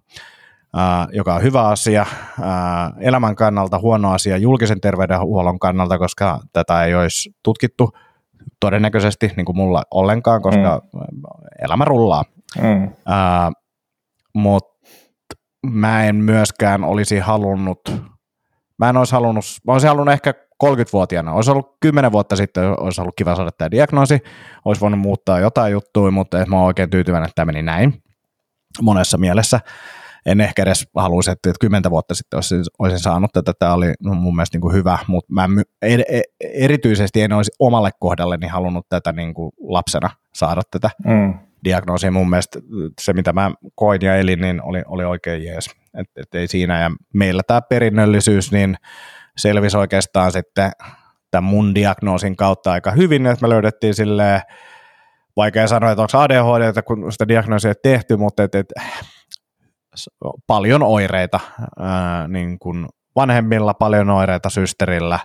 ää, joka on hyvä asia, ää, elämän kannalta huono asia julkisen terveydenhuollon kannalta, koska tätä ei olisi tutkittu todennäköisesti niin kuin mulla ollenkaan, koska mm. elämä rullaa. Mm. Mutta mä en myöskään olisi halunnut, mä en olisi halunnut, mä olisin halunnut ehkä 30-vuotiaana, olisi ollut 10 vuotta sitten, olisi ollut kiva saada tämä diagnoosi, olisi voinut muuttaa jotain juttuja, mutta mä oon oikein tyytyväinen, että tämä meni näin monessa mielessä. En ehkä edes haluaisi, että 10 vuotta sitten olisin, olisin saanut tätä, tämä oli mun mielestä niin kuin hyvä, mutta mä e, erityisesti en olisi omalle kohdalleni halunnut tätä niin kuin lapsena saada tätä. Mm diagnoosi. Mun mielestä se, mitä mä koin ja elin, niin oli, oli oikein jees. Et, et ei siinä. Ja meillä tämä perinnöllisyys, niin selvisi oikeastaan sitten tämän mun diagnoosin kautta aika hyvin, että me löydettiin silleen, vaikea sanoa, että onko ADHD, kun sitä diagnoosia ei tehty, mutta et, et, paljon oireita, ää, niin kuin vanhemmilla paljon oireita systerillä,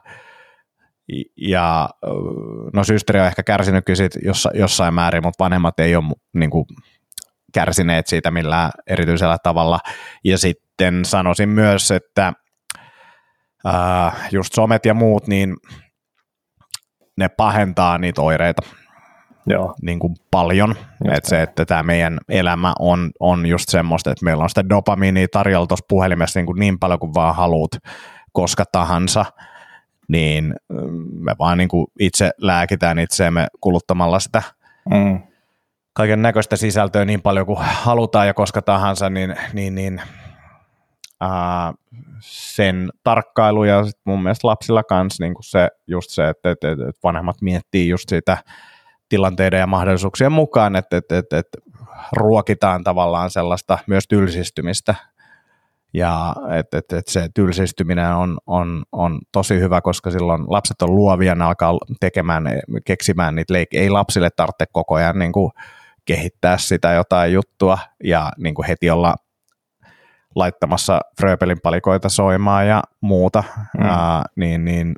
ja no systeri on ehkä kärsinytkin siitä jossain määrin, mutta vanhemmat ei ole niin kuin, kärsineet siitä millään erityisellä tavalla. Ja sitten sanoisin myös, että äh, just somet ja muut, niin ne pahentaa niitä oireita Joo. Niin kuin paljon. Että se, että tämä meidän elämä on, on just semmoista, että meillä on sitä dopamiinia tarjolla tuossa puhelimessa niin, kuin niin paljon kuin vaan haluat koska tahansa – niin mm, me vaan niin kuin itse lääkitään itseämme kuluttamalla sitä mm. kaiken näköistä sisältöä niin paljon kuin halutaan ja koska tahansa, niin, niin, niin ää, sen tarkkailu ja sit mun mielestä lapsilla kanssa niin kuin se, just se, että, että, että vanhemmat miettii just sitä tilanteiden ja mahdollisuuksien mukaan, että, että, että, että ruokitaan tavallaan sellaista myös tylsistymistä ja että et, et se tylsistyminen on, on, on tosi hyvä, koska silloin lapset on luovia, ne alkaa tekemään, keksimään niitä leikkejä. Ei lapsille tarvitse koko ajan niin kuin kehittää sitä jotain juttua ja niin kuin heti olla laittamassa Fröbelin palikoita soimaan ja muuta, mm. uh, niin, niin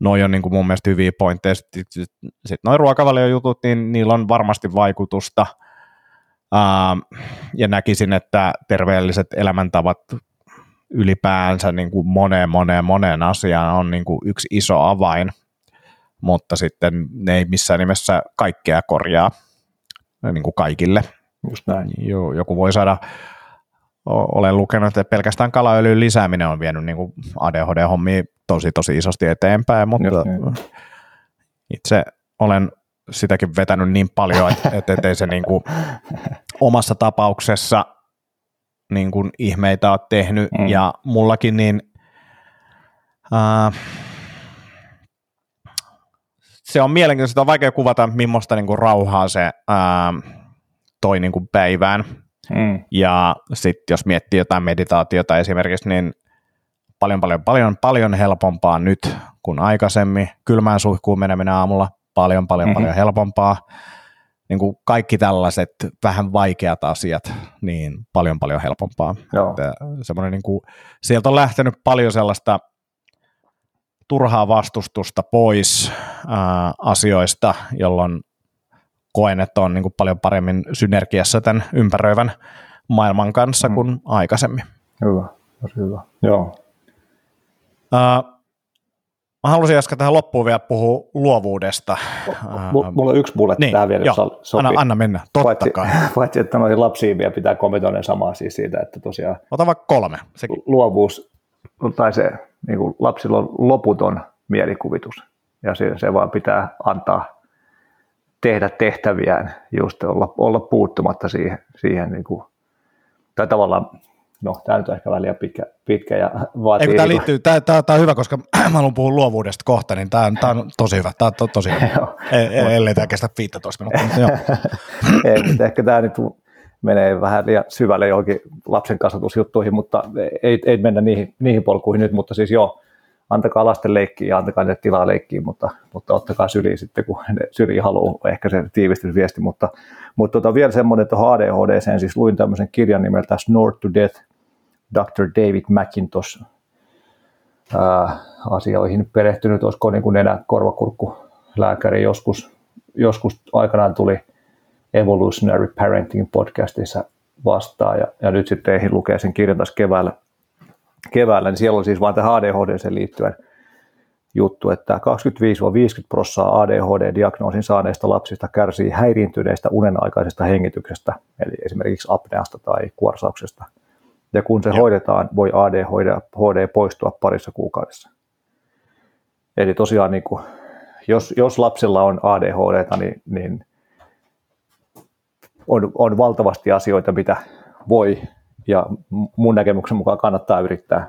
noi on niin kuin mun mielestä hyviä pointteja. Sitten sit noin ruokavaliojutut, niin niillä on varmasti vaikutusta – Uh, ja näkisin, että terveelliset elämäntavat ylipäänsä niin kuin moneen, moneen, moneen asiaan on niin kuin yksi iso avain, mutta sitten ne ei missään nimessä kaikkea korjaa niin kuin kaikille. Just näin. Joo, joku voi saada, olen lukenut, että pelkästään kalaöljyn lisääminen on vienyt niin kuin ADHD-hommia tosi tosi isosti eteenpäin, mutta itse olen sitäkin vetänyt niin paljon, että et, et ei se niin kuin omassa tapauksessa niin kuin ihmeitä ole tehnyt, mm. ja mullakin niin äh, se on mielenkiintoista, on vaikea kuvata, millaista niin kuin rauhaa se ää, toi niin kuin päivään. Mm. Ja sitten jos miettii jotain meditaatiota esimerkiksi, niin paljon, paljon, paljon, paljon helpompaa nyt kuin aikaisemmin. Kylmään suihkuun meneminen aamulla paljon, paljon, mm-hmm. paljon helpompaa. Niin kuin kaikki tällaiset vähän vaikeat asiat, niin paljon, paljon helpompaa. Joo. Että niin kuin, sieltä on lähtenyt paljon sellaista turhaa vastustusta pois ää, asioista, jolloin koen, että on niin kuin paljon paremmin synergiassa tämän ympäröivän maailman kanssa mm. kuin aikaisemmin. Hyvä, hyvä. Joo. Ää, Mä haluaisin äsken tähän loppuun vielä puhua luovuudesta. M- mulla on yksi bulletti niin, tähän vielä, jos sopii. Anna, anna mennä, totta paitsi, kai. Paitsi, että noihin lapsiin vielä pitää kommentoida samaa siis siitä, että tosiaan... Ota vaikka kolme. Sekin. Luovuus, tai se niin kuin lapsilla on loputon mielikuvitus, ja se, se vaan pitää antaa tehdä tehtäviään, just olla, olla puuttumatta siihen, siihen niin kuin, tai tavallaan no tämä nyt on ehkä vähän liian pitkä, pitkä ja vaatii... Eikö tämä, liittyy, tämä, tämä, tämä, on hyvä, koska mä haluan puhua luovuudesta kohta, niin tämä, tämä on tosi hyvä, tämä on to, tosi hyvä, e, e, ellei tämä kestä 15 minuuttia. Ei, mutta ehkä tämä nyt menee vähän liian syvälle johonkin lapsen kasvatusjuttuihin, mutta ei, ei mennä niihin, niihin polkuihin nyt, mutta siis joo, antakaa lasten leikkiä ja antakaa ne tilaa leikkiä, mutta, mutta ottakaa syliin sitten, kun ne syliin haluaa, ehkä se tiivistysviesti, mutta, mutta tota, vielä semmoinen tuohon ADHD, siis luin tämmöisen kirjan nimeltä Snort to Death, Dr. David McIntosh ää, asioihin perehtynyt, olisiko niin kuin nenä korvakurkku lääkäri? Joskus, joskus aikanaan tuli Evolutionary Parenting podcastissa vastaan ja, ja nyt sitten eihin lukee sen kirjan taas keväällä, keväällä, niin siellä on siis vain tähän ADHD liittyen juttu, että 25-50 prosenttia ADHD-diagnoosin saaneista lapsista kärsii häiriintyneistä unenaikaisesta hengityksestä, eli esimerkiksi apneasta tai kuorsauksesta – ja kun se Joo. hoidetaan, voi ADHD poistua parissa kuukaudessa. Eli tosiaan, niin kuin, jos, jos lapsella on ADHD, niin, niin on, on valtavasti asioita, mitä voi ja mun näkemyksen mukaan kannattaa yrittää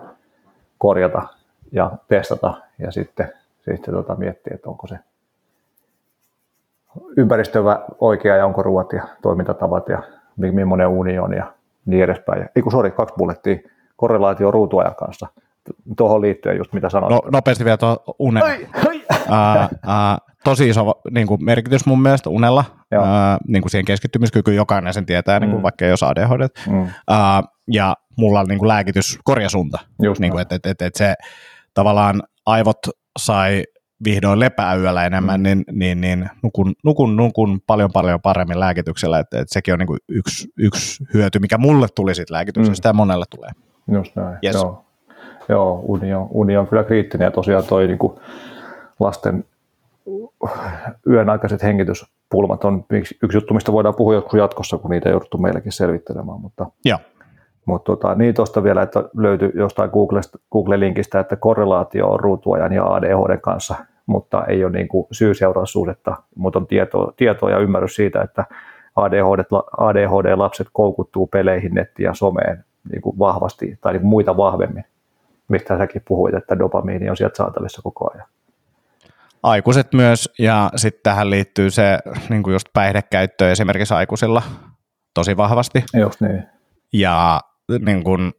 korjata ja testata ja sitten, sitten tota miettiä, että onko se ympäristö oikea ja onko ruoat ja toimintatavat ja millainen uni on ja niin edespäin. Ei kun sori, kaksi bullettia, korrelaatio ruutuajan kanssa. Tuohon liittyen just mitä sanoit. No, nopeasti vielä tuohon unen. Ää, ää, tosi iso niin kuin merkitys mun mielestä unella, ää, niin kuin siihen keskittymiskykyyn, jokainen sen tietää, mm. niin kuin, vaikka ei ole ADHD. Mm. Ää, ja mulla on niin kuin lääkitys korjasunta, niin kuin, että et, et, et se tavallaan aivot sai vihdoin lepää yöllä enemmän, mm. niin, niin, niin nukun, nukun, nukun paljon paljon paremmin lääkityksellä, että, että sekin on niin kuin yksi, yksi hyöty, mikä mulle tuli siitä lääkityksestä mm. ja monelle tulee. Just näin, yes. joo. Joo, uni on, uni on kyllä kriittinen ja tosiaan toi niin kuin lasten yön aikaiset hengityspulmat on yksi, juttu, mistä voidaan puhua joskus jatkossa, kun niitä jouduttu meilläkin selvittelemään, mutta Joo. Mutta tota, niin tuosta vielä, että löytyi jostain Google-linkistä, että korrelaatio on ruutuajan ja ADHD kanssa mutta ei ole niin kuin syy-seuraussuhdetta, mutta on tietoa, tietoa ja ymmärrys siitä, että ADHD, ADHD-lapset koukuttuu peleihin, nettiin ja someen niin kuin vahvasti tai niin kuin muita vahvemmin, mistä säkin puhuit, että dopamiini on sieltä saatavissa koko ajan. Aikuiset myös, ja sitten tähän liittyy se niin kuin just päihdekäyttö esimerkiksi aikuisilla tosi vahvasti. Just niin. Ja niin kuin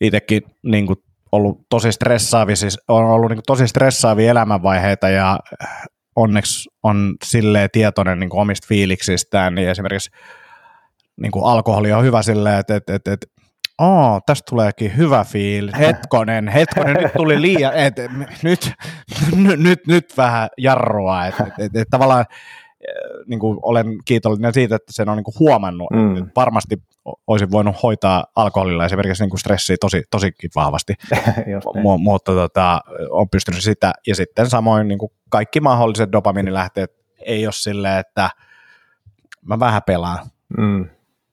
itsekin niin kuin ollut tosi stressaavia, siis on ollut niin tosi stressaavia elämänvaiheita ja onneksi on silleen tietoinen niin omista fiiliksistään, niin esimerkiksi niin kuin alkoholi on hyvä silleen, että, että, että, että Oo, tästä tuleekin hyvä fiilis. Hetkonen, hetkonen, nyt tuli liian, et, nyt, nyt, nyt, nyt vähän jarrua. Et, et, et, et, tavallaan niin kuin olen kiitollinen siitä, että sen on niin kuin huomannut. Mm. Varmasti olisin voinut hoitaa alkoholilla esimerkiksi niin kuin stressiä tosi, tosikin vahvasti, M- mutta tota, on pystynyt sitä. Ja sitten samoin niin kuin kaikki mahdolliset dopaminilähteet ei ole silleen, että mä vähän pelaan, mm.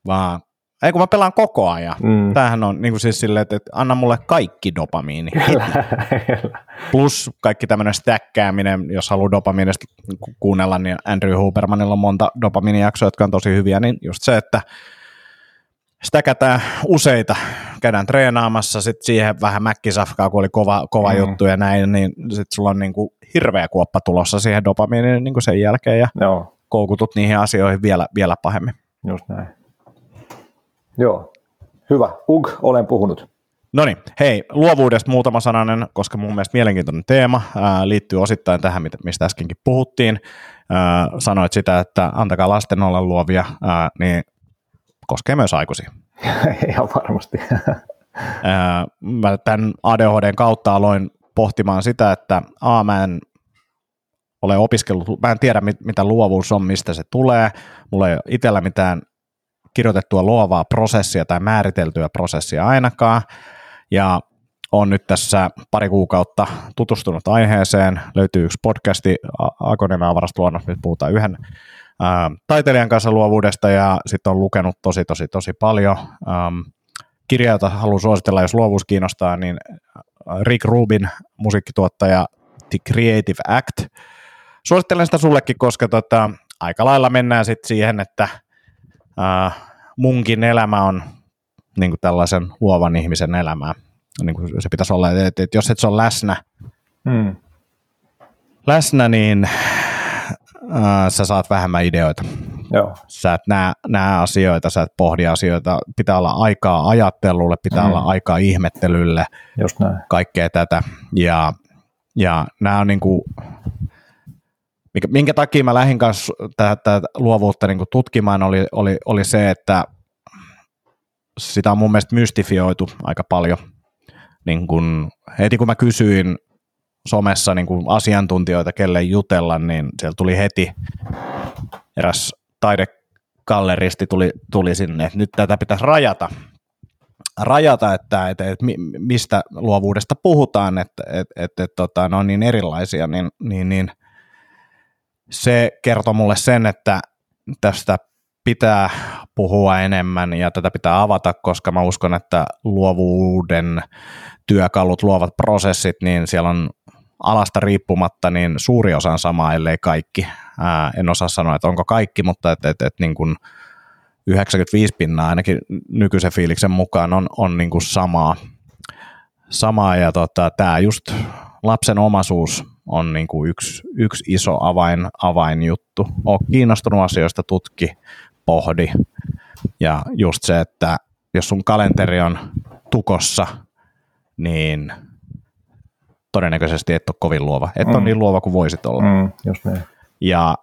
vaan ei kun mä pelaan koko ajan. Mm. Tämähän on niin kuin siis silleen, että, että anna mulle kaikki dopamiini. Plus kaikki tämmöinen stäkkääminen, jos haluaa dopamiinista kuunnella, niin Andrew Hubermanilla on monta dopamiinijaksoa, jotka on tosi hyviä, niin just se, että stäkätään useita, käydään treenaamassa, sitten siihen vähän mäkkisafkaa, kun oli kova, kova mm. juttu ja näin, niin sitten sulla on niin kuin hirveä kuoppa tulossa siihen dopamiiniin niin kuin sen jälkeen ja Joo. koukutut niihin asioihin vielä, vielä pahemmin. Just näin. Joo, hyvä. Ug, olen puhunut. No niin, hei, luovuudesta muutama sananen, koska mun mielestä mielenkiintoinen teema ää, liittyy osittain tähän, mistä äskenkin puhuttiin. Ää, sanoit sitä, että antakaa lasten olla luovia, ää, niin koskee myös aikuisia. Ihan varmasti. ää, mä tämän ADHDn kautta aloin pohtimaan sitä, että a, mä en ole opiskellut, mä en tiedä mitä luovuus on, mistä se tulee, mulla ei ole itsellä mitään kirjoitettua luovaa prosessia tai määriteltyä prosessia ainakaan, ja on nyt tässä pari kuukautta tutustunut aiheeseen. Löytyy yksi podcasti, Akoniemen avarastuonnos, nyt puhutaan yhden ää, taiteilijan kanssa luovuudesta, ja sitten on lukenut tosi, tosi, tosi paljon. Ähm, kirja, jota haluan suositella, jos luovuus kiinnostaa, niin Rick Rubin, musiikkituottaja The Creative Act. Suosittelen sitä sullekin, koska tota, aika lailla mennään sitten siihen, että äh, munkin elämä on niin kuin tällaisen luovan ihmisen elämää. Niin kuin se pitäisi olla, että, että jos et se ole läsnä, hmm. läsnä niin äh, sä saat vähemmän ideoita. Joo. Sä et näe, näe asioita, sä et pohdi asioita. Pitää olla aikaa ajattelulle, pitää hmm. olla aikaa ihmettelylle, Just näin. kaikkea tätä. Ja, ja nämä on niin kuin, minkä, minkä takia mä lähdin kanssa tätä luovuutta niin tutkimaan, oli, oli, oli se, että sitä on mun mielestä mystifioitu aika paljon. Niin kun, heti kun mä kysyin somessa niin kun asiantuntijoita, kelle jutella, niin siellä tuli heti eräs taidekalleristi tuli, tuli sinne, että nyt tätä pitäisi rajata, rajata että, että, että mistä luovuudesta puhutaan, että, että, että, että tota, ne on niin erilaisia, niin, niin, niin se kertoo mulle sen, että tästä pitää puhua enemmän ja tätä pitää avata, koska mä uskon, että luovuuden työkalut, luovat prosessit, niin siellä on alasta riippumatta niin suuri osa on sama, ellei kaikki. Ää, en osaa sanoa, että onko kaikki, mutta et, et, et, niin kuin 95 pinnaa ainakin nykyisen fiiliksen mukaan on, on niin kuin samaa. samaa ja tota, tämä just lapsen omaisuus on niin kuin yksi, yksi iso avain, avainjuttu. Oot kiinnostunut asioista, tutki, pohdi. Ja just se, että jos sun kalenteri on tukossa, niin todennäköisesti et ole kovin luova. Et mm. ole niin luova kuin voisit olla. Mm, just niin. Ja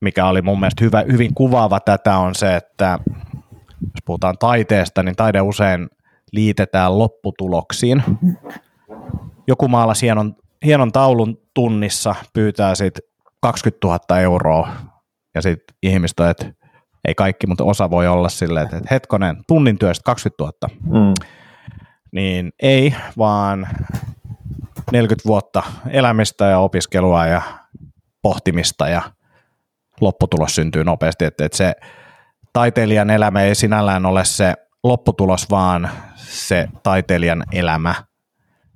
mikä oli mun mielestä hyvä, hyvin kuvaava tätä on se, että jos puhutaan taiteesta, niin taide usein liitetään lopputuloksiin. Joku maalasi hienon, hienon taulun tunnissa, pyytää siitä 20 000 euroa, ja sitten ihmiset että ei kaikki, mutta osa voi olla silleen, että hetkonen, tunnin työstä 20 000. Mm. Niin ei, vaan 40 vuotta elämistä ja opiskelua ja pohtimista ja lopputulos syntyy nopeasti, että, että se taiteilijan elämä ei sinällään ole se lopputulos, vaan se taiteilijan elämä.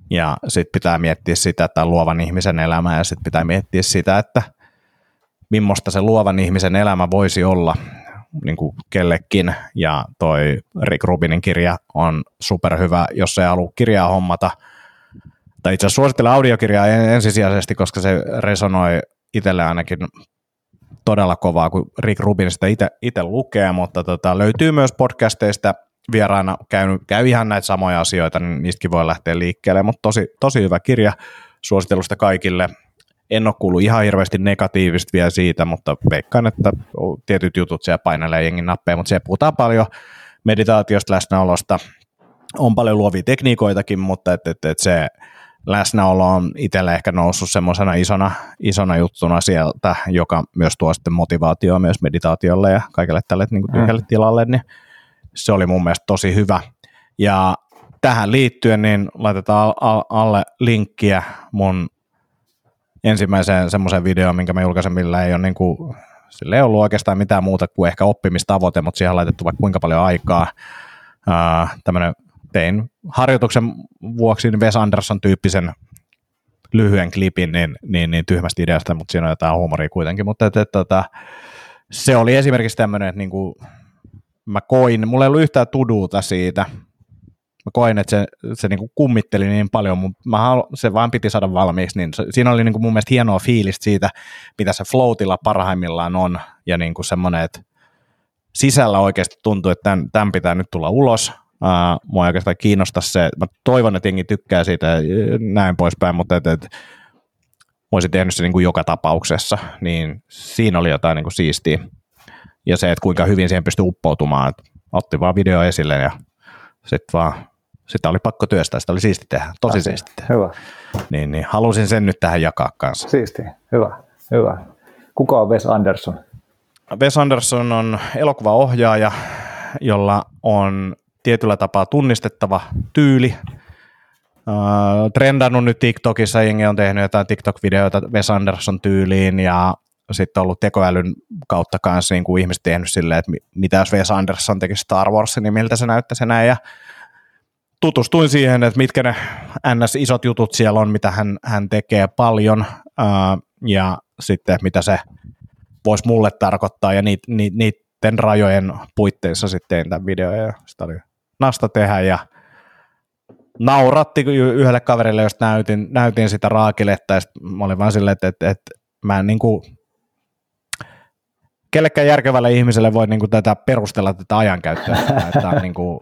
Ja sitten pitää miettiä sitä, että luovan ihmisen elämä ja sitten pitää miettiä sitä, että millaista se luovan ihmisen elämä voisi olla niin kuin kellekin, ja toi Rick Rubinin kirja on superhyvä, jos ei halua kirjaa hommata, tai itse asiassa suosittelen audiokirjaa ensisijaisesti, koska se resonoi itselle ainakin todella kovaa, kun Rick Rubin sitä itse lukee, mutta tota, löytyy myös podcasteista vieraana käy, käy ihan näitä samoja asioita, niin niistäkin voi lähteä liikkeelle, mutta tosi, tosi hyvä kirja suosittelusta kaikille. En ole kuullut ihan hirveästi negatiivista vielä siitä, mutta veikkaan, että tietyt jutut siellä painelee jengin nappeja, mutta siellä puhutaan paljon meditaatiosta, läsnäolosta, on paljon luovia tekniikoitakin, mutta et, et, et se läsnäolo on itselle ehkä noussut semmoisena isona, isona juttuna sieltä, joka myös tuo sitten motivaatioa myös meditaatiolle ja kaikille tälle niin tyhjälle mm. tilalle, niin se oli mun mielestä tosi hyvä. Ja tähän liittyen niin laitetaan alle linkkiä mun ensimmäiseen semmoiseen videoon, minkä mä julkaisen, millä ei ole niin kuin, sillä ei ollut oikeastaan mitään muuta kuin ehkä oppimistavoite, mutta siihen on laitettu vaikka kuinka paljon aikaa. Uh, tein harjoituksen vuoksi Wes Anderson-tyyppisen lyhyen klipin niin, niin, niin tyhmästä ideasta, mutta siinä on jotain huumoria kuitenkin, mutta et, et, tota, se oli esimerkiksi tämmöinen, että niinku, mä koin, mulla ei ollut yhtään tuduuta siitä, mä koin, että se, se niinku kummitteli niin paljon, mutta mä halu, se vaan piti saada valmiiksi, niin se, siinä oli niinku mun mielestä hienoa fiilistä siitä, mitä se floatilla parhaimmillaan on, ja niinku semmoinen, että sisällä oikeasti tuntuu, että tämän, tämän pitää nyt tulla ulos, Uh, mua oikeastaan kiinnostaa se, mä toivon, että jengi tykkää siitä ja näin poispäin, mutta et, et, mä olisin tehnyt se niin kuin joka tapauksessa, niin siinä oli jotain niin kuin siistiä. Ja se, että kuinka hyvin siihen pystyi uppoutumaan, otti vaan video esille ja sitten vaan sitä oli pakko työstää, sitä oli siisti tehdä, tosi Asia. siisti tehdä. Hyvä. Niin, niin, halusin sen nyt tähän jakaa kanssa. Siisti, hyvä, hyvä. Kuka on Wes Anderson? Wes Anderson on elokuvaohjaaja, jolla on tietyllä tapaa tunnistettava tyyli. Uh, trendannut nyt TikTokissa, jengi on tehnyt jotain TikTok-videoita Wes Anderson tyyliin ja sitten ollut tekoälyn kautta kanssa niin kuin ihmiset tehnyt silleen, että mitä jos Wes Anderson tekisi Star Wars, niin miltä se näyttäisi näin. Ja tutustuin siihen, että mitkä ne NS-isot jutut siellä on, mitä hän, hän tekee paljon uh, ja sitten mitä se voisi mulle tarkoittaa ja niitä niiden rajojen puitteissa sitten tein tämän videon ja sitä oli nasta tehdä ja nauratti yhdelle kaverille, jos näytin, näytin sitä raakiletta ja mä olin vaan silleen, että, että, että mä en niin kuin, kellekään järkevälle ihmiselle voi niin kuin tätä perustella tätä ajankäyttöä, että on niin kuin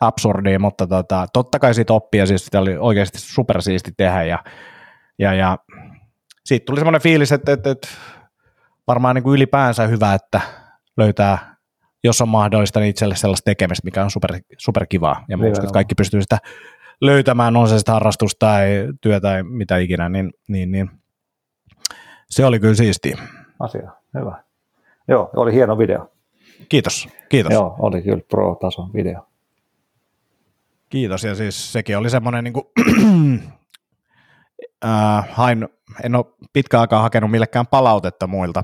absurdia, mutta tota, totta kai siitä oppia, siis sitä oli oikeasti supersiisti tehdä ja, ja, ja siitä tuli semmoinen fiilis, että, että, että varmaan niin kuin ylipäänsä hyvä, että löytää jos on mahdollista, niin itselle sellaista tekemistä, mikä on super, super kivaa. Ja mä uskon, että kaikki pystyy sitä löytämään, on se sitten harrastus tai työ tai mitä ikinä, niin, niin, niin se oli kyllä siistiä. Asia, hyvä. Joo, oli hieno video. Kiitos, kiitos. Joo, oli kyllä pro-tason video. Kiitos, ja siis sekin oli semmoinen niin kuin, äh, hain, en ole pitkään aikaa hakenut millekään palautetta muilta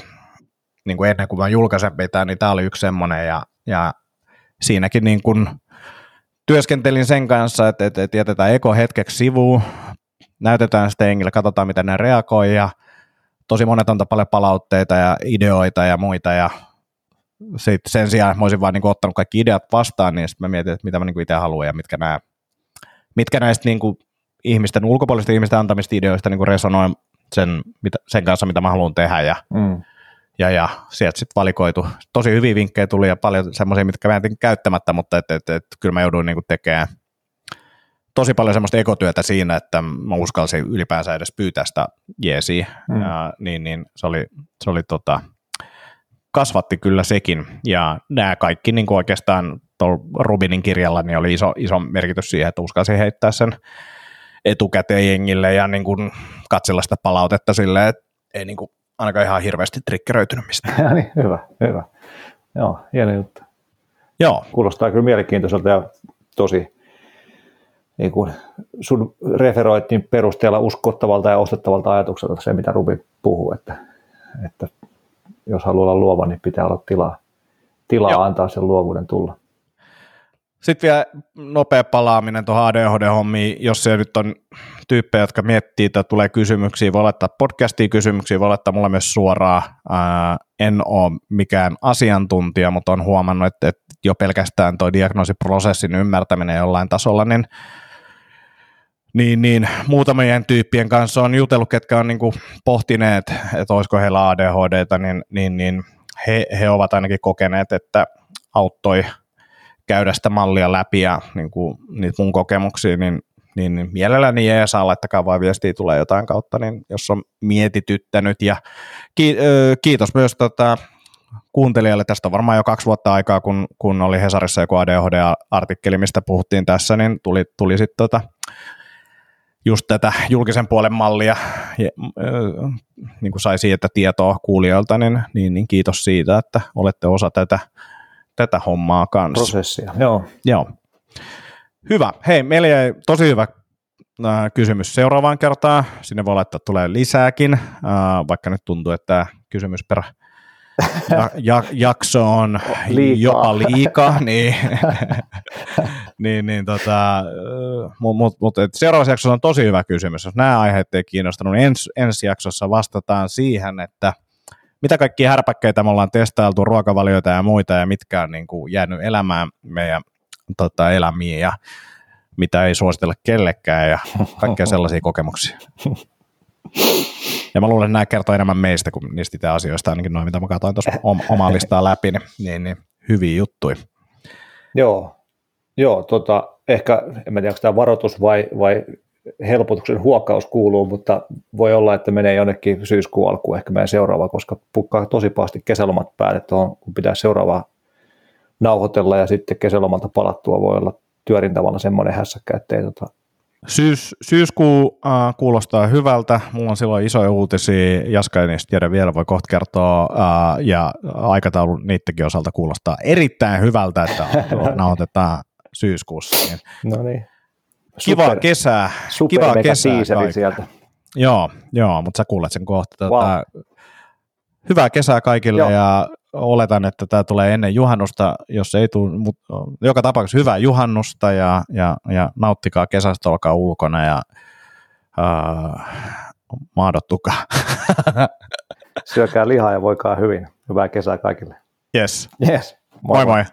niin kuin ennen kuin mä julkaisen pitää, niin tämä oli yksi semmoinen ja, ja siinäkin niin kuin työskentelin sen kanssa, että, että, että jätetään eko hetkeksi sivuun, näytetään sitten engille, katsotaan miten ne reagoi ja tosi monet antaa paljon palautteita ja ideoita ja muita ja sitten sen sijaan mä olisin vaan niin ottanut kaikki ideat vastaan, niin sitten mä mietin, että mitä mä niin itse haluan ja mitkä, nämä, mitkä näistä niin kuin ihmisten, ulkopuolisten ihmisten antamista ideoista niin resonoi sen, mitä, sen kanssa, mitä mä haluan tehdä ja mm ja, ja sieltä sitten valikoitu. Tosi hyviä vinkkejä tuli ja paljon semmoisia, mitkä mä jätin käyttämättä, mutta et, et, et, kyllä mä jouduin niinku tekemään tosi paljon semmoista ekotyötä siinä, että mä uskalsin ylipäänsä edes pyytää sitä jeesiä, mm. ja, niin, niin se oli, se oli tota, kasvatti kyllä sekin, ja nämä kaikki niin kuin oikeastaan Rubinin kirjalla niin oli iso, iso merkitys siihen, että uskalsin heittää sen etukäteen jengille ja niin kuin katsella sitä palautetta silleen, että ei niin kuin ainakaan ihan hirveästi trikkeröitynyt mistään. Ja niin, hyvä, hyvä. Joo, hieno juttu. Joo. Kuulostaa kyllä mielenkiintoiselta ja tosi niin kuin sun referoitin perusteella uskottavalta ja ostettavalta ajatukselta se, mitä Rubi puhuu, että, että jos haluaa olla luova, niin pitää olla tilaa, tilaa antaa sen luovuuden tulla. Sitten vielä nopea palaaminen tuohon ADHD-hommiin, jos se nyt on tyyppejä, jotka miettii että tulee kysymyksiä, voi laittaa podcastiin kysymyksiä, voi laittaa mulle myös suoraan. Ää, en ole mikään asiantuntija, mutta on huomannut, että, että jo pelkästään tuo diagnoosiprosessin ymmärtäminen jollain tasolla, niin niin, niin muutamien tyyppien kanssa on jutellut, ketkä on niin kuin pohtineet, että olisiko heillä ADHDta, niin, niin, niin he, he ovat ainakin kokeneet, että auttoi – käydä sitä mallia läpi ja niin kuin, niitä mun kokemuksia, niin, niin, mielelläni ei saa, laittakaa vaan viestiä tulee jotain kautta, niin jos on mietityttänyt. Ja kiitos myös tota, kuuntelijalle, tästä on varmaan jo kaksi vuotta aikaa, kun, kun oli Hesarissa joku ADHD-artikkeli, mistä puhuttiin tässä, niin tuli, tuli sitten tota, just tätä julkisen puolen mallia, ja, äh, niin kuin sai siitä tietoa kuulijoilta, niin, niin, niin kiitos siitä, että olette osa tätä tätä hommaa kanssa. Prosessia, joo. Joo. Hyvä. Hei, meillä jäi tosi hyvä äh, kysymys seuraavaan kertaan. Sinne voi laittaa tulee lisääkin, äh, vaikka nyt tuntuu, että tämä kysymysperä ja, ja, jakso on Liikaa. jopa liikaa, niin, niin, niin tota, mutta mut, mut, et seuraavassa jaksossa on tosi hyvä kysymys. Jos nämä aiheet ei kiinnostanut, niin ens, ensi jaksossa vastataan siihen, että mitä kaikkia härpäkkeitä me ollaan testailtu, ruokavalioita ja muita, ja mitkä on niin kuin, jäänyt elämään meidän tota, elämiin, ja mitä ei suositella kellekään, ja kaikkia sellaisia kokemuksia. Ja mä luulen, että nämä kertoo enemmän meistä kuin niistä itse asioista, ainakin noin, mitä mä katsoin tuossa omaa listaa läpi, niin, niin, niin hyviä juttuja. Joo, joo tota, ehkä, en tiedä, onko tämä varoitus vai, vai helpotuksen huokkaus kuuluu, mutta voi olla, että menee jonnekin syyskuun alkuun ehkä meidän seuraava, koska pukkaa tosi pahasti kesälomat päälle tuohon, kun pitää seuraavaa nauhoitella ja sitten kesälomalta palattua voi olla työrintamalla semmoinen hässäkkä, ettei tota, Syys, syyskuu äh, kuulostaa hyvältä. Mulla on silloin isoja uutisia. Jaska ei niistä tiedä vielä, voi kohta kertoa. Äh, ja aikataulu niidenkin osalta kuulostaa erittäin hyvältä, että nauhoitetaan syyskuussa. Niin. No niin. Kiva Super, kesää. Super Kiva kesää sieltä. Joo, joo, mutta sä kuulet sen kohta. Wow. Tätä, hyvää kesää kaikille joo. ja oletan, että tämä tulee ennen juhannusta, jos ei tule, mutta joka tapauksessa hyvää juhannusta ja, ja, ja nauttikaa kesästä, olkaa ulkona ja uh, maadottukaa. Syökää lihaa ja voikaa hyvin. Hyvää kesää kaikille. Yes. Yes. Moi moi. moi.